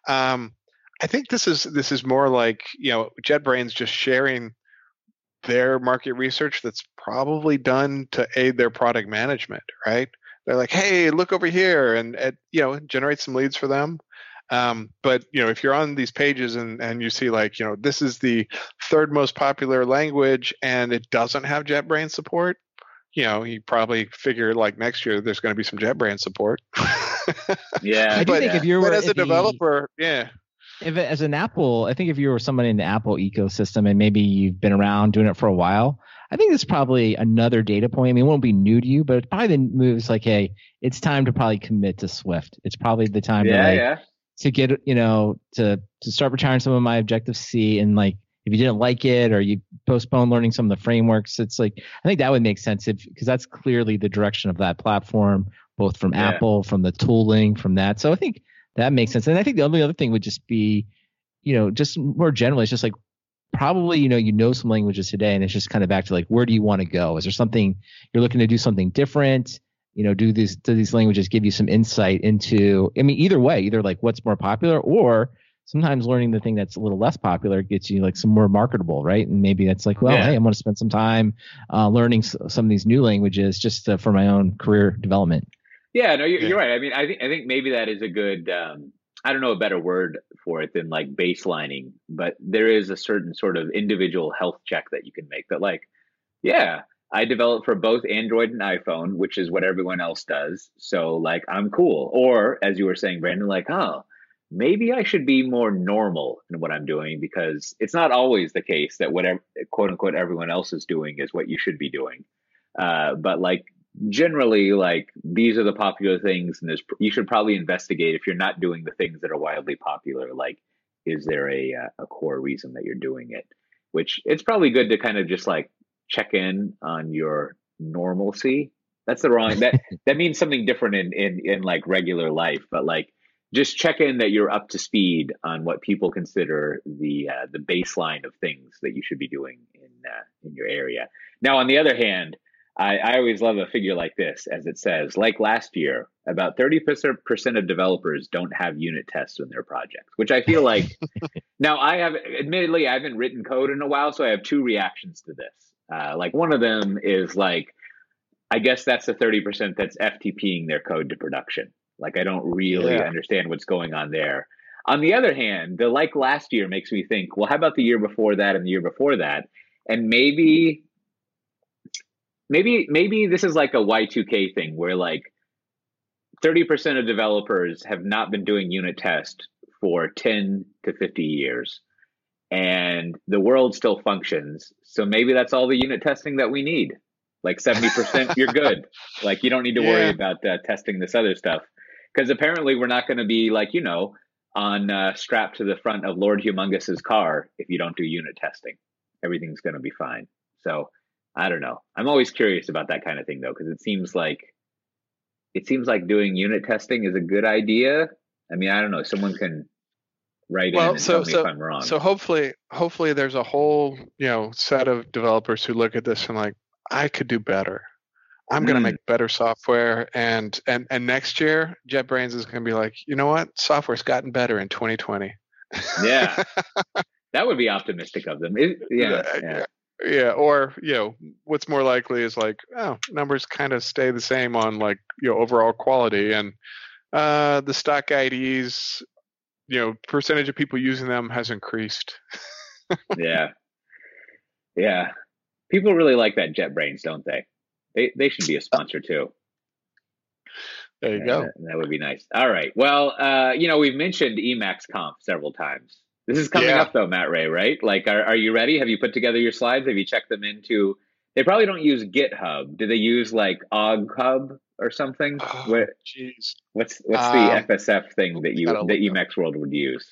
Um, I think this is this is more like you know, JetBrains just sharing their market research that's probably done to aid their product management, right? They're like, hey, look over here, and, and you know, generate some leads for them. Um, but you know, if you're on these pages and, and you see like, you know, this is the third most popular language and it doesn't have JetBrains support, you know, you probably figure like next year there's going to be some JetBrains support. yeah, I do but, think if you're but as a developer, yeah. If as an Apple, I think if you were someone in the Apple ecosystem and maybe you've been around doing it for a while, I think it's probably another data point. I mean, it won't be new to you, but it's probably the moves like, hey, it's time to probably commit to Swift. It's probably the time yeah, to like, yeah to get you know to to start retiring some of my Objective C and like if you didn't like it or you postpone learning some of the frameworks, it's like I think that would make sense if because that's clearly the direction of that platform, both from yeah. Apple, from the tooling, from that. So I think that makes sense. And I think the only other thing would just be, you know, just more generally, it's just like probably you know you know some languages today, and it's just kind of back to like where do you want to go? Is there something you're looking to do something different? You know do these do these languages give you some insight into i mean either way either like what's more popular or sometimes learning the thing that's a little less popular gets you like some more marketable right and maybe that's like well yeah. hey i'm going to spend some time uh, learning some of these new languages just uh, for my own career development yeah no you're, yeah. you're, right i mean i think i think maybe that is a good um, i don't know a better word for it than like baselining but there is a certain sort of individual health check that you can make that like yeah I develop for both Android and iPhone, which is what everyone else does. So like I'm cool. Or as you were saying, Brandon, like, oh, maybe I should be more normal in what I'm doing because it's not always the case that whatever quote unquote everyone else is doing is what you should be doing. Uh, but like generally, like these are the popular things, and there's you should probably investigate if you're not doing the things that are wildly popular. Like, is there a a core reason that you're doing it? Which it's probably good to kind of just like check in on your normalcy That's the wrong. That that means something different in in in like regular life, but like just check in that you're up to speed on what people consider the uh, the baseline of things that you should be doing in uh, in your area. Now, on the other hand, I, I always love a figure like this, as it says, like last year, about 30% of developers don't have unit tests in their projects, which I feel like now I have, admittedly, I haven't written code in a while, so I have two reactions to this. Uh, like one of them is like, I guess that's the 30% that's FTPing their code to production. Like I don't really yeah. understand what's going on there. On the other hand, the like last year makes me think, well, how about the year before that and the year before that? And maybe maybe maybe this is like a Y2K thing where like 30% of developers have not been doing unit test for 10 to 50 years and the world still functions. So maybe that's all the unit testing that we need. Like 70% you're good. Like you don't need to yeah. worry about uh, testing this other stuff because apparently we're not going to be like, you know, on uh, strapped to the front of Lord Humungus's car if you don't do unit testing. Everything's going to be fine. So I don't know. I'm always curious about that kind of thing though, because it seems like it seems like doing unit testing is a good idea. I mean, I don't know. Someone can write well, in and so, tell me so, if I'm wrong. So hopefully, hopefully, there's a whole you know set of developers who look at this and like, I could do better. I'm mm. going to make better software, and and and next year, JetBrains is going to be like, you know what? Software's gotten better in 2020. yeah, that would be optimistic of them. It, yeah, yeah yeah or you know what's more likely is like oh numbers kind of stay the same on like you know overall quality and uh the stock ids you know percentage of people using them has increased yeah yeah people really like that JetBrains don't they they they should be a sponsor too there you go that would be nice all right well uh you know we've mentioned emacs conf several times this is coming yeah. up though, Matt Ray, right? Like, are, are you ready? Have you put together your slides? Have you checked them into? They probably don't use GitHub. Do they use like OggHub or something? Oh, what, jeez. What's what's um, the FSF thing that you that Emacs World would use?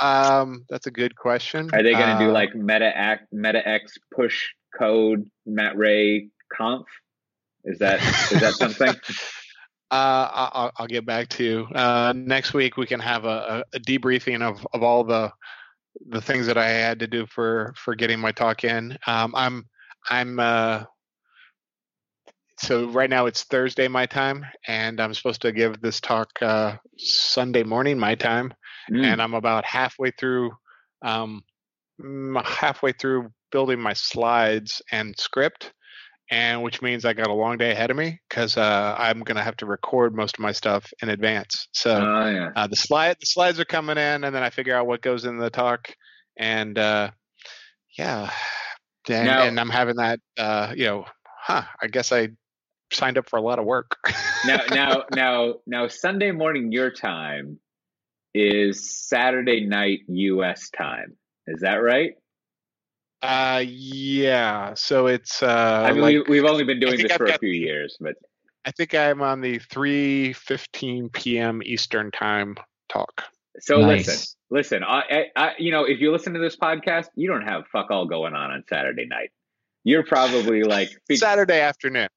Um, that's a good question. Are they going to uh, do like Meta Act, Meta X push code Matt Ray conf? Is that is that something? Uh, I'll, I'll, get back to you uh, next week. We can have a, a, debriefing of, of all the the things that I had to do for for getting my talk in. Um, I'm I'm uh, so right now it's Thursday my time, and I'm supposed to give this talk uh, Sunday morning my time, mm. and I'm about halfway through um, halfway through building my slides and script and which means I got a long day ahead of me because uh, I'm going to have to record most of my stuff in advance. So oh, yeah. uh, the slide the slides are coming in, and then I figure out what goes in the talk, and uh, yeah, and, now, and, I'm having that. Uh, you know, huh? I guess I signed up for a lot of work. now, now, now, now, Sunday morning your time is Saturday night U.S. time. Is that right? Uh, yeah. So it's. Uh, I mean, like, we, have only been doing this for a few years, but I think I'm on the three fifteen p.m. Eastern time talk. So nice. listen, listen. I, I, you know, if you listen to this podcast, you don't have fuck all going on on Saturday night. You're probably like Saturday afternoon.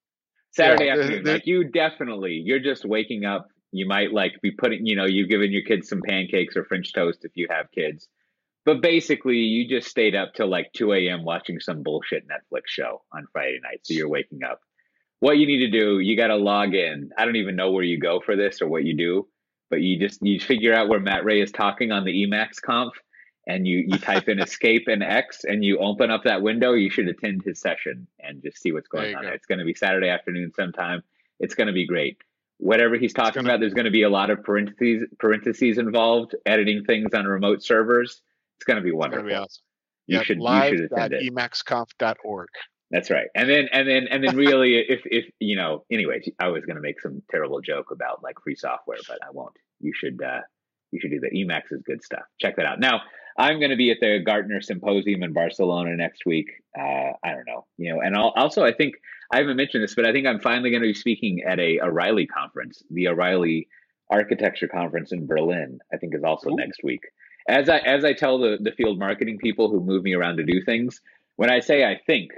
Saturday yeah, afternoon, like you definitely, you're just waking up. You might like be putting, you know, you've given your kids some pancakes or French toast if you have kids but basically, you just stayed up till like 2 a.m. watching some bullshit Netflix show on Friday night. So you're waking up. What you need to do, you got to log in. I don't even know where you go for this or what you do, but you just you figure out where Matt Ray is talking on the Emacs conf, and you you type in escape and X, and you open up that window. You should attend his session and just see what's going on. Go. It's going to be Saturday afternoon sometime. It's going to be great. Whatever he's talking gonna... about, there's going to be a lot of parentheses parentheses involved, editing things on remote servers it's going to be wonderful. It's going to be awesome. You should live. you should attend it. emacsconf.org. That's right. And then and then and then really if if you know anyways, I was going to make some terrible joke about like free software, but I won't. You should uh you should do that. Emacs is good stuff. Check that out. Now, I'm going to be at the Gartner Symposium in Barcelona next week. Uh, I don't know, you know, and I'll, also I think I haven't mentioned this, but I think I'm finally going to be speaking at a O'Reilly conference, the O'Reilly Architecture Conference in Berlin. I think is also Ooh. next week as I as I tell the the field marketing people who move me around to do things, when I say I think,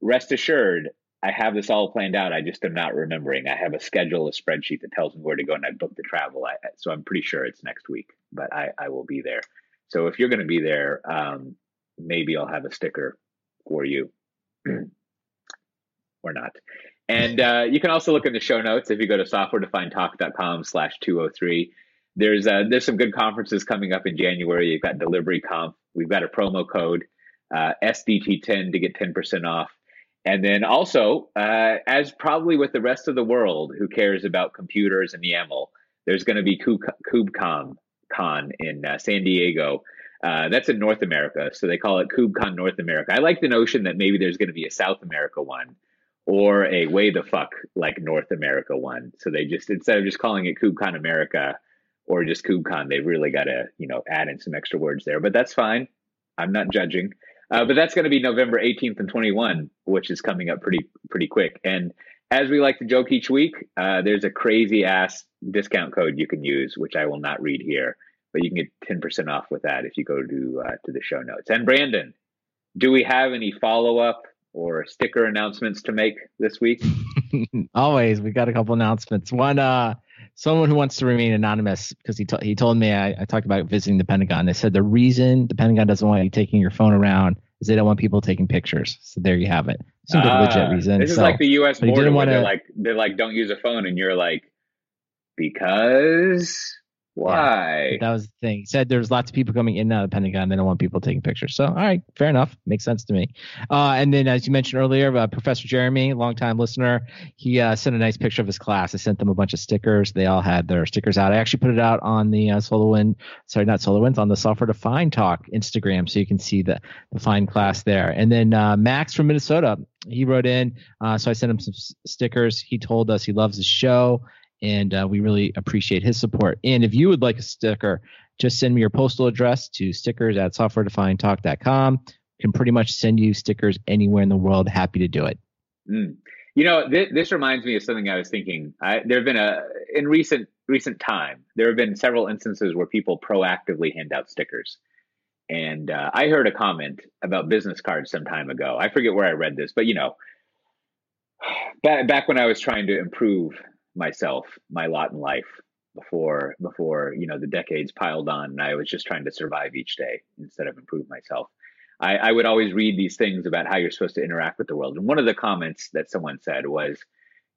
rest assured, I have this all planned out. I just am not remembering. I have a schedule, a spreadsheet that tells me where to go, and I booked the travel. I, so I'm pretty sure it's next week, but I, I will be there. So if you're going to be there, um, maybe I'll have a sticker for you or not. And uh, you can also look in the show notes if you go to softwaredefinedtalk.com slash 203. There's uh, there's some good conferences coming up in January. You've got Delivery Conf. We've got a promo code uh, SDT10 to get 10% off. And then also, uh, as probably with the rest of the world who cares about computers and YAML, there's going to be KubeCon Con in uh, San Diego. Uh, that's in North America, so they call it KubeCon North America. I like the notion that maybe there's going to be a South America one or a way the fuck like North America one. So they just instead of just calling it KubeCon America or just KubeCon, they really got to you know add in some extra words there. But that's fine. I'm not judging. Uh, but that's going to be November 18th and 21, which is coming up pretty pretty quick. And as we like to joke each week, uh, there's a crazy ass discount code you can use, which I will not read here, but you can get 10% off with that if you go to uh, to the show notes. And Brandon, do we have any follow up or sticker announcements to make this week? Always, we got a couple announcements. One, uh, someone who wants to remain anonymous because he, t- he told me I, I, talked about visiting the Pentagon. They said the reason the Pentagon doesn't want you taking your phone around is they don't want people taking pictures. So there you have it. Seems like a legit ah, reason. This so, is like the U.S. border where they're like they're like don't use a phone, and you're like because why? Yeah, that was the thing. He said there's lots of people coming in and out of the Pentagon. They don't want people taking pictures. So, all right, fair enough. Makes sense to me. Uh, and then, as you mentioned earlier, uh, Professor Jeremy, longtime listener, he uh, sent a nice picture of his class. I sent them a bunch of stickers. They all had their stickers out. I actually put it out on the uh, SolarWind, sorry, not SolarWinds, on the Software Defined Talk Instagram, so you can see the the fine class there. And then uh, Max from Minnesota, he wrote in. Uh, so I sent him some s- stickers. He told us he loves the show and uh, we really appreciate his support. And if you would like a sticker, just send me your postal address to stickers at softwaredefinedtalk.com. Can pretty much send you stickers anywhere in the world. Happy to do it. Mm. You know, th- this reminds me of something I was thinking. I, there have been a in recent recent time. There have been several instances where people proactively hand out stickers. And uh, I heard a comment about business cards some time ago. I forget where I read this, but you know, back back when I was trying to improve myself, my lot in life before before you know the decades piled on and I was just trying to survive each day instead of improve myself. I, I would always read these things about how you're supposed to interact with the world. And one of the comments that someone said was,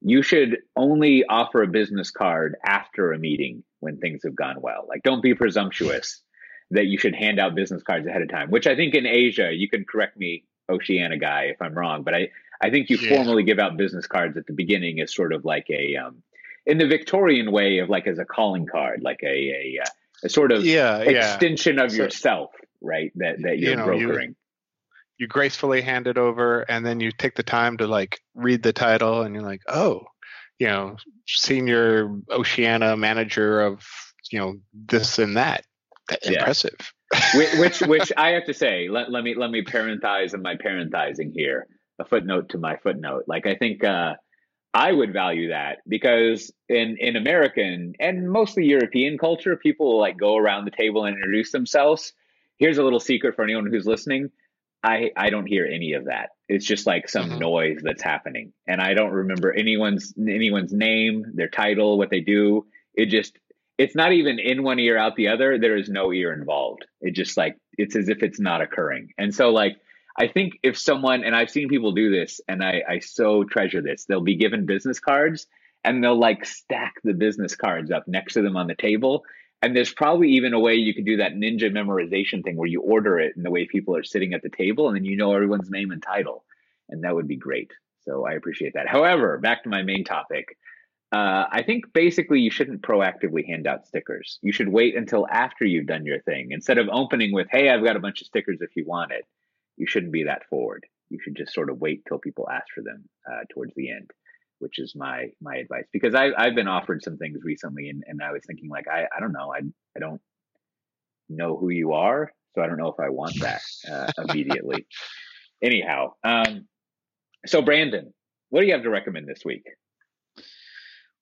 you should only offer a business card after a meeting when things have gone well. Like, don't be presumptuous that you should hand out business cards ahead of time, which I think in Asia, you can correct me, Oceania guy, if I'm wrong, but I, I think you yeah. formally give out business cards at the beginning as sort of like a, um, in the Victorian way of like as a calling card, like a a, uh, a sort of yeah, extension yeah. of so, yourself, right? That that you're you know, brokering. You, you gracefully hand it over, and then you take the time to like read the title, and you're like, oh, you know, senior Oceana manager of you know this and that. Impressive. which which I have to say, let, let me let me parenthesize in my parenthesing here, a footnote to my footnote. Like I think uh I would value that because in in American and mostly European culture, people like go around the table and introduce themselves. Here's a little secret for anyone who's listening. I I don't hear any of that. It's just like some mm-hmm. noise that's happening, and I don't remember anyone's anyone's name, their title, what they do. It just it's not even in one ear out the other. There is no ear involved. It just like it's as if it's not occurring. And so like I think if someone, and I've seen people do this, and I, I so treasure this, they'll be given business cards and they'll like stack the business cards up next to them on the table. And there's probably even a way you could do that ninja memorization thing where you order it in the way people are sitting at the table and then you know everyone's name and title. And that would be great. So I appreciate that. However, back to my main topic. Uh, I think basically you shouldn't proactively hand out stickers. You should wait until after you've done your thing instead of opening with, hey, I've got a bunch of stickers if you want it you shouldn't be that forward. You should just sort of wait till people ask for them uh, towards the end, which is my my advice. Because I I've been offered some things recently, and, and I was thinking like I I don't know I I don't know who you are, so I don't know if I want that uh, immediately. Anyhow, um, so Brandon, what do you have to recommend this week?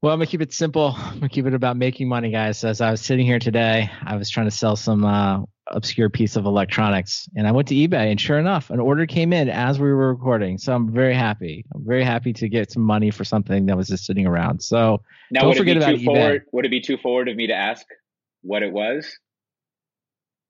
Well, I'm gonna keep it simple. I'm gonna keep it about making money, guys. As I was sitting here today, I was trying to sell some uh, obscure piece of electronics. And I went to eBay, and sure enough, an order came in as we were recording. So I'm very happy. I'm very happy to get some money for something that was just sitting around. So now, don't forget about eBay. Forward, would it be too forward of me to ask what it was?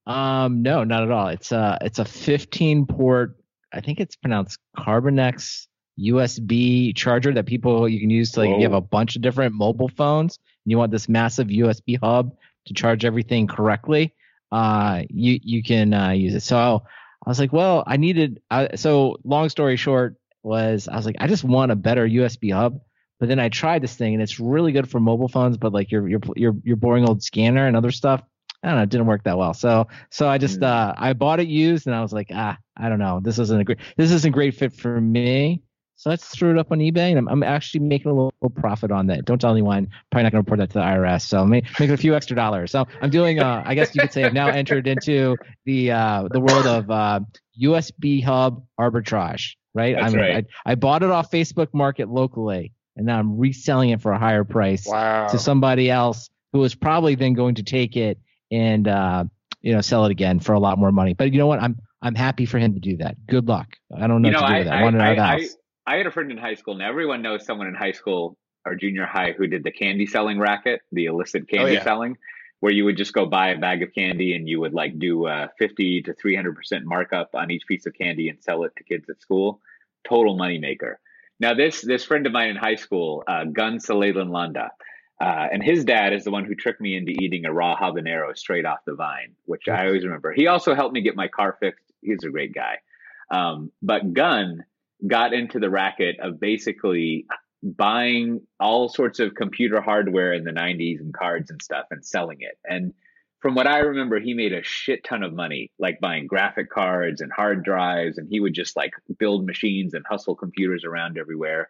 Um, no, not at all. It's a it's a 15 port. I think it's pronounced Carbonex USB charger that people you can use to like Whoa. you have a bunch of different mobile phones and you want this massive USB hub to charge everything correctly, uh, you you can uh, use it. So I was like, well, I needed. Uh, so long story short was I was like, I just want a better USB hub. But then I tried this thing and it's really good for mobile phones, but like your your your your boring old scanner and other stuff, I don't know, it didn't work that well. So so I just mm. uh I bought it used and I was like, ah, I don't know, this isn't a great this isn't a great fit for me. So let's throw it up on eBay, and I'm, I'm actually making a little, little, profit on that. Don't tell anyone. Probably not going to report that to the IRS. So I'm making a few extra dollars. So I'm doing. Uh, I guess you could say I've now entered into the uh, the world of uh, USB hub arbitrage. Right. That's I'm, right. I, I bought it off Facebook Market locally, and now I'm reselling it for a higher price wow. to somebody else who is probably then going to take it and uh, you know sell it again for a lot more money. But you know what? I'm I'm happy for him to do that. Good luck. I don't know, you know what to do I, with that. I, I want to know I. I had a friend in high school, and everyone knows someone in high school or junior high who did the candy selling racket, the illicit candy oh, yeah. selling, where you would just go buy a bag of candy and you would like do a 50 to 300% markup on each piece of candy and sell it to kids at school. Total moneymaker. Now, this this friend of mine in high school, uh, Gun Salelan Landa, uh, and his dad is the one who tricked me into eating a raw habanero straight off the vine, which I always remember. He also helped me get my car fixed. He's a great guy. Um, but Gun got into the racket of basically buying all sorts of computer hardware in the 90s and cards and stuff and selling it. And from what I remember, he made a shit ton of money, like buying graphic cards and hard drives, and he would just like build machines and hustle computers around everywhere.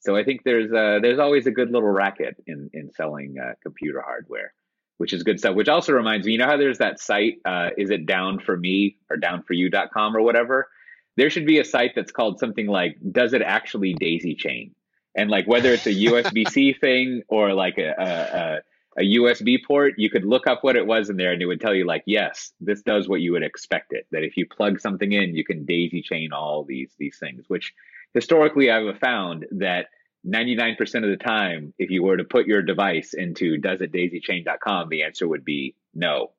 So I think there's uh, there's always a good little racket in in selling uh, computer hardware, which is good stuff. Which also reminds me, you know how there's that site, uh, is it down for me or downforyou.com or whatever? There should be a site that's called something like does it actually daisy chain? And like whether it's a usb-c thing or like a, a, a, usb port you could look up what it was in there and it would tell you like yes this does what you would expect it. That if you plug something in you can daisy chain all these these things which historically i've found that 99% of the time if you were to put your device into doesitdaisychain.com the answer would be no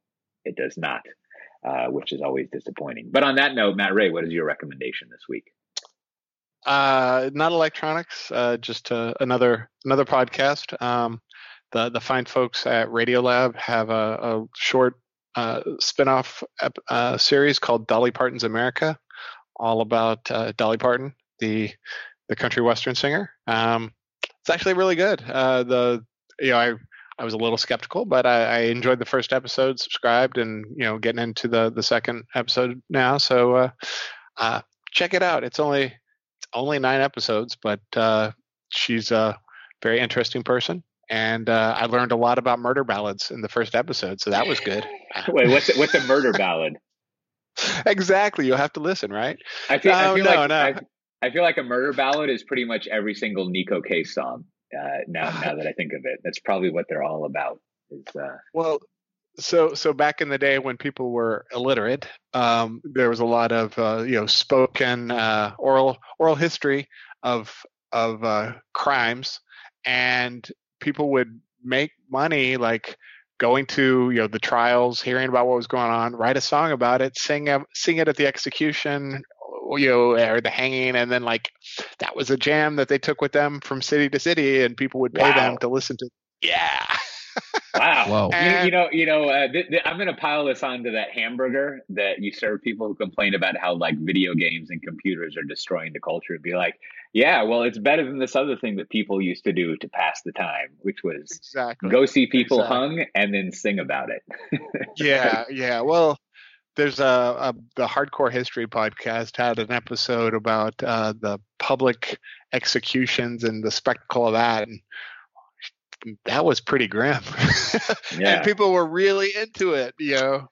it does not uh, which is always disappointing. But on that note, Matt Ray, what is your recommendation this week? Uh, not electronics, uh, just uh, another another podcast. Um, the the fine folks at Radiolab have a, a short uh, spinoff uh, series called Dolly Parton's America, all about uh, Dolly Parton, the the country western singer. Um, it's actually really good. The you know I I was a little skeptical, but I, I, enjoyed the first episode, subscribed, and you know, getting into the the second episode now. So uh, uh, check it out. It's only it's only nine episodes, but uh, she's a very interesting person, and uh, I learned a lot about murder ballads in the first episode, so that was good. Wait, what's a, what's a murder ballad? exactly, you'll have to listen, right? I feel, I feel no, like no. I, I feel like a murder ballad is pretty much every single Neko Case song uh, now now that I think of it. That's probably what they're all about. Is uh, well, so so back in the day when people were illiterate, um, there was a lot of uh, you know spoken uh, oral oral history of of uh, crimes, and people would make money like going to you know the trials, hearing about what was going on, write a song about it, sing sing it at the execution, you know, or the hanging, and then like that was a jam that they took with them from city to city, and people would pay wow. them to listen to. Yeah. wow. You, you, know, you know, uh, th- th- I'm going to pile this onto that hamburger that you serve people who complain about how like video games and computers are destroying the culture. Be like, yeah, well, it's better than this other thing that people used to do to pass the time, which was exactly go see people exactly. hung and then sing about it. yeah, yeah. Well, there's a, a, the hardcore history podcast had an episode about uh, the public executions and the spectacle of that and that was pretty grim. Yeah. and people were really into it you know?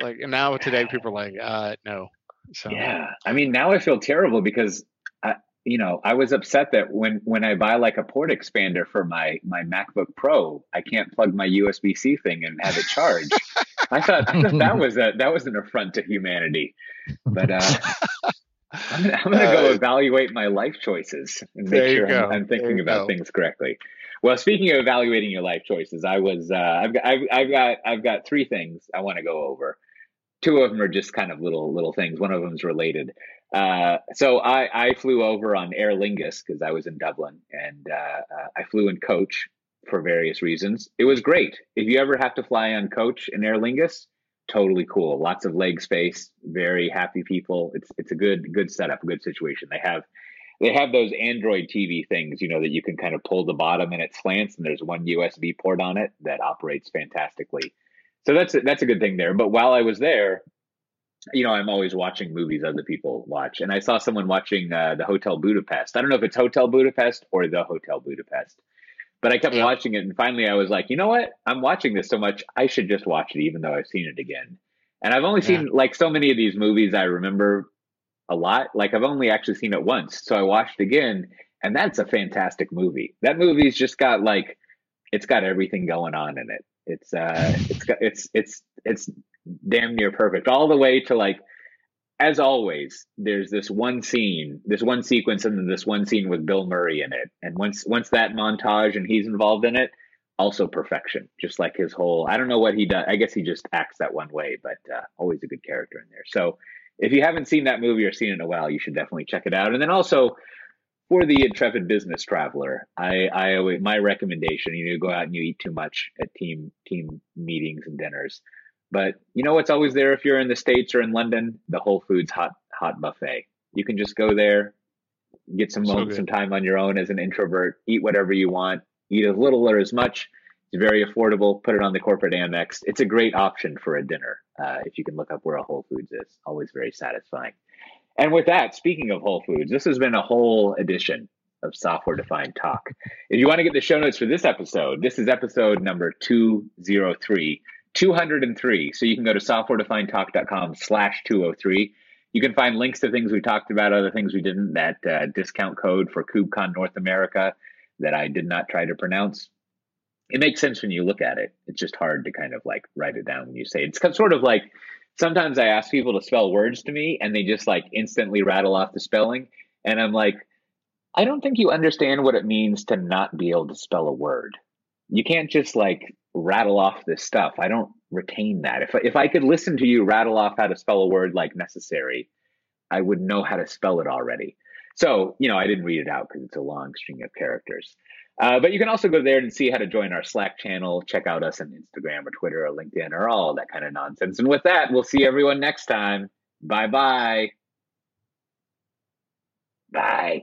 Like and now today people are like uh no. So yeah. I mean now i feel terrible because I, you know i was upset that when when i buy like a port expander for my my macbook pro i can't plug my usb-c thing and have it charge I thought, I thought that was a that was an affront to humanity. But uh, I'm gonna, I'm gonna go uh, evaluate my life choices and make sure I'm, I'm, thinking about go. things correctly. Well, speaking of evaluating your life choices, I was uh, I've got I've, I've got I've got three things I want to go over. Two of them are just kind of little little things. One of them is related. Uh, so I I flew over on Aer Lingus because I was in Dublin, and uh, uh, I flew in coach for various reasons. It was great. If you ever have to fly on coach in Aer Lingus, totally cool. Lots of leg space, very happy people. It's it's a good good setup, good situation. They have they have those Android TV things, you know, that you can kind of pull the bottom and it slants, and there's one USB port on it that operates fantastically. So that's a, that's a good thing there. But while I was there, you know, I'm always watching movies other people watch, and I saw someone watching uh, the Hotel Budapest. I don't know if it's Hotel Budapest or the Hotel Budapest, but I kept yeah. watching it, and finally I was like, you know what? I'm watching this so much, I should just watch it, even though I've seen it again. And I've only yeah. seen like so many of these movies I remember a lot. Like I've only actually seen it once. So I watched again and that's a fantastic movie. That movie's just got like it's got everything going on in it. It's uh it's got it's it's it's damn near perfect. All the way to like as always, there's this one scene, this one sequence, and then this one scene with Bill Murray in it. And once once that montage and he's involved in it, also perfection. Just like his whole, I don't know what he does. I guess he just acts that one way, but uh, always a good character in there. So if you haven't seen that movie or seen it in a while, you should definitely check it out. And then also for the intrepid business traveler, I, I always, my recommendation, you know, go out and you eat too much at team team meetings and dinners. But you know what's always there if you're in the States or in London? The Whole Foods hot hot buffet. You can just go there, get some so some time on your own as an introvert, eat whatever you want, eat as little or as much. It's very affordable. Put it on the corporate Amex. It's a great option for a dinner uh, if you can look up where a Whole Foods is. Always very satisfying. And with that, speaking of Whole Foods, this has been a whole edition of Software Defined Talk. If you want to get the show notes for this episode, this is episode number 203, 203. So you can go to softwaredefinedtalk.com slash 203. You can find links to things we talked about, other things we didn't, that uh, discount code for KubeCon North America that I did not try to pronounce it makes sense when you look at it. It's just hard to kind of like write it down when you say it. It's sort of like sometimes I ask people to spell words to me and they just like instantly rattle off the spelling. And I'm like, I don't think you understand what it means to not be able to spell a word. You can't just like rattle off this stuff. I don't retain that. If, if I could listen to you rattle off how to spell a word like necessary, I would know how to spell it already. So, you know, I didn't read it out because it's a long string of characters. Uh, but you can also go there and see how to join our Slack channel, check out us on Instagram or Twitter or LinkedIn or all that kind of nonsense. And with that, we'll see everyone next time. Bye-bye. Bye.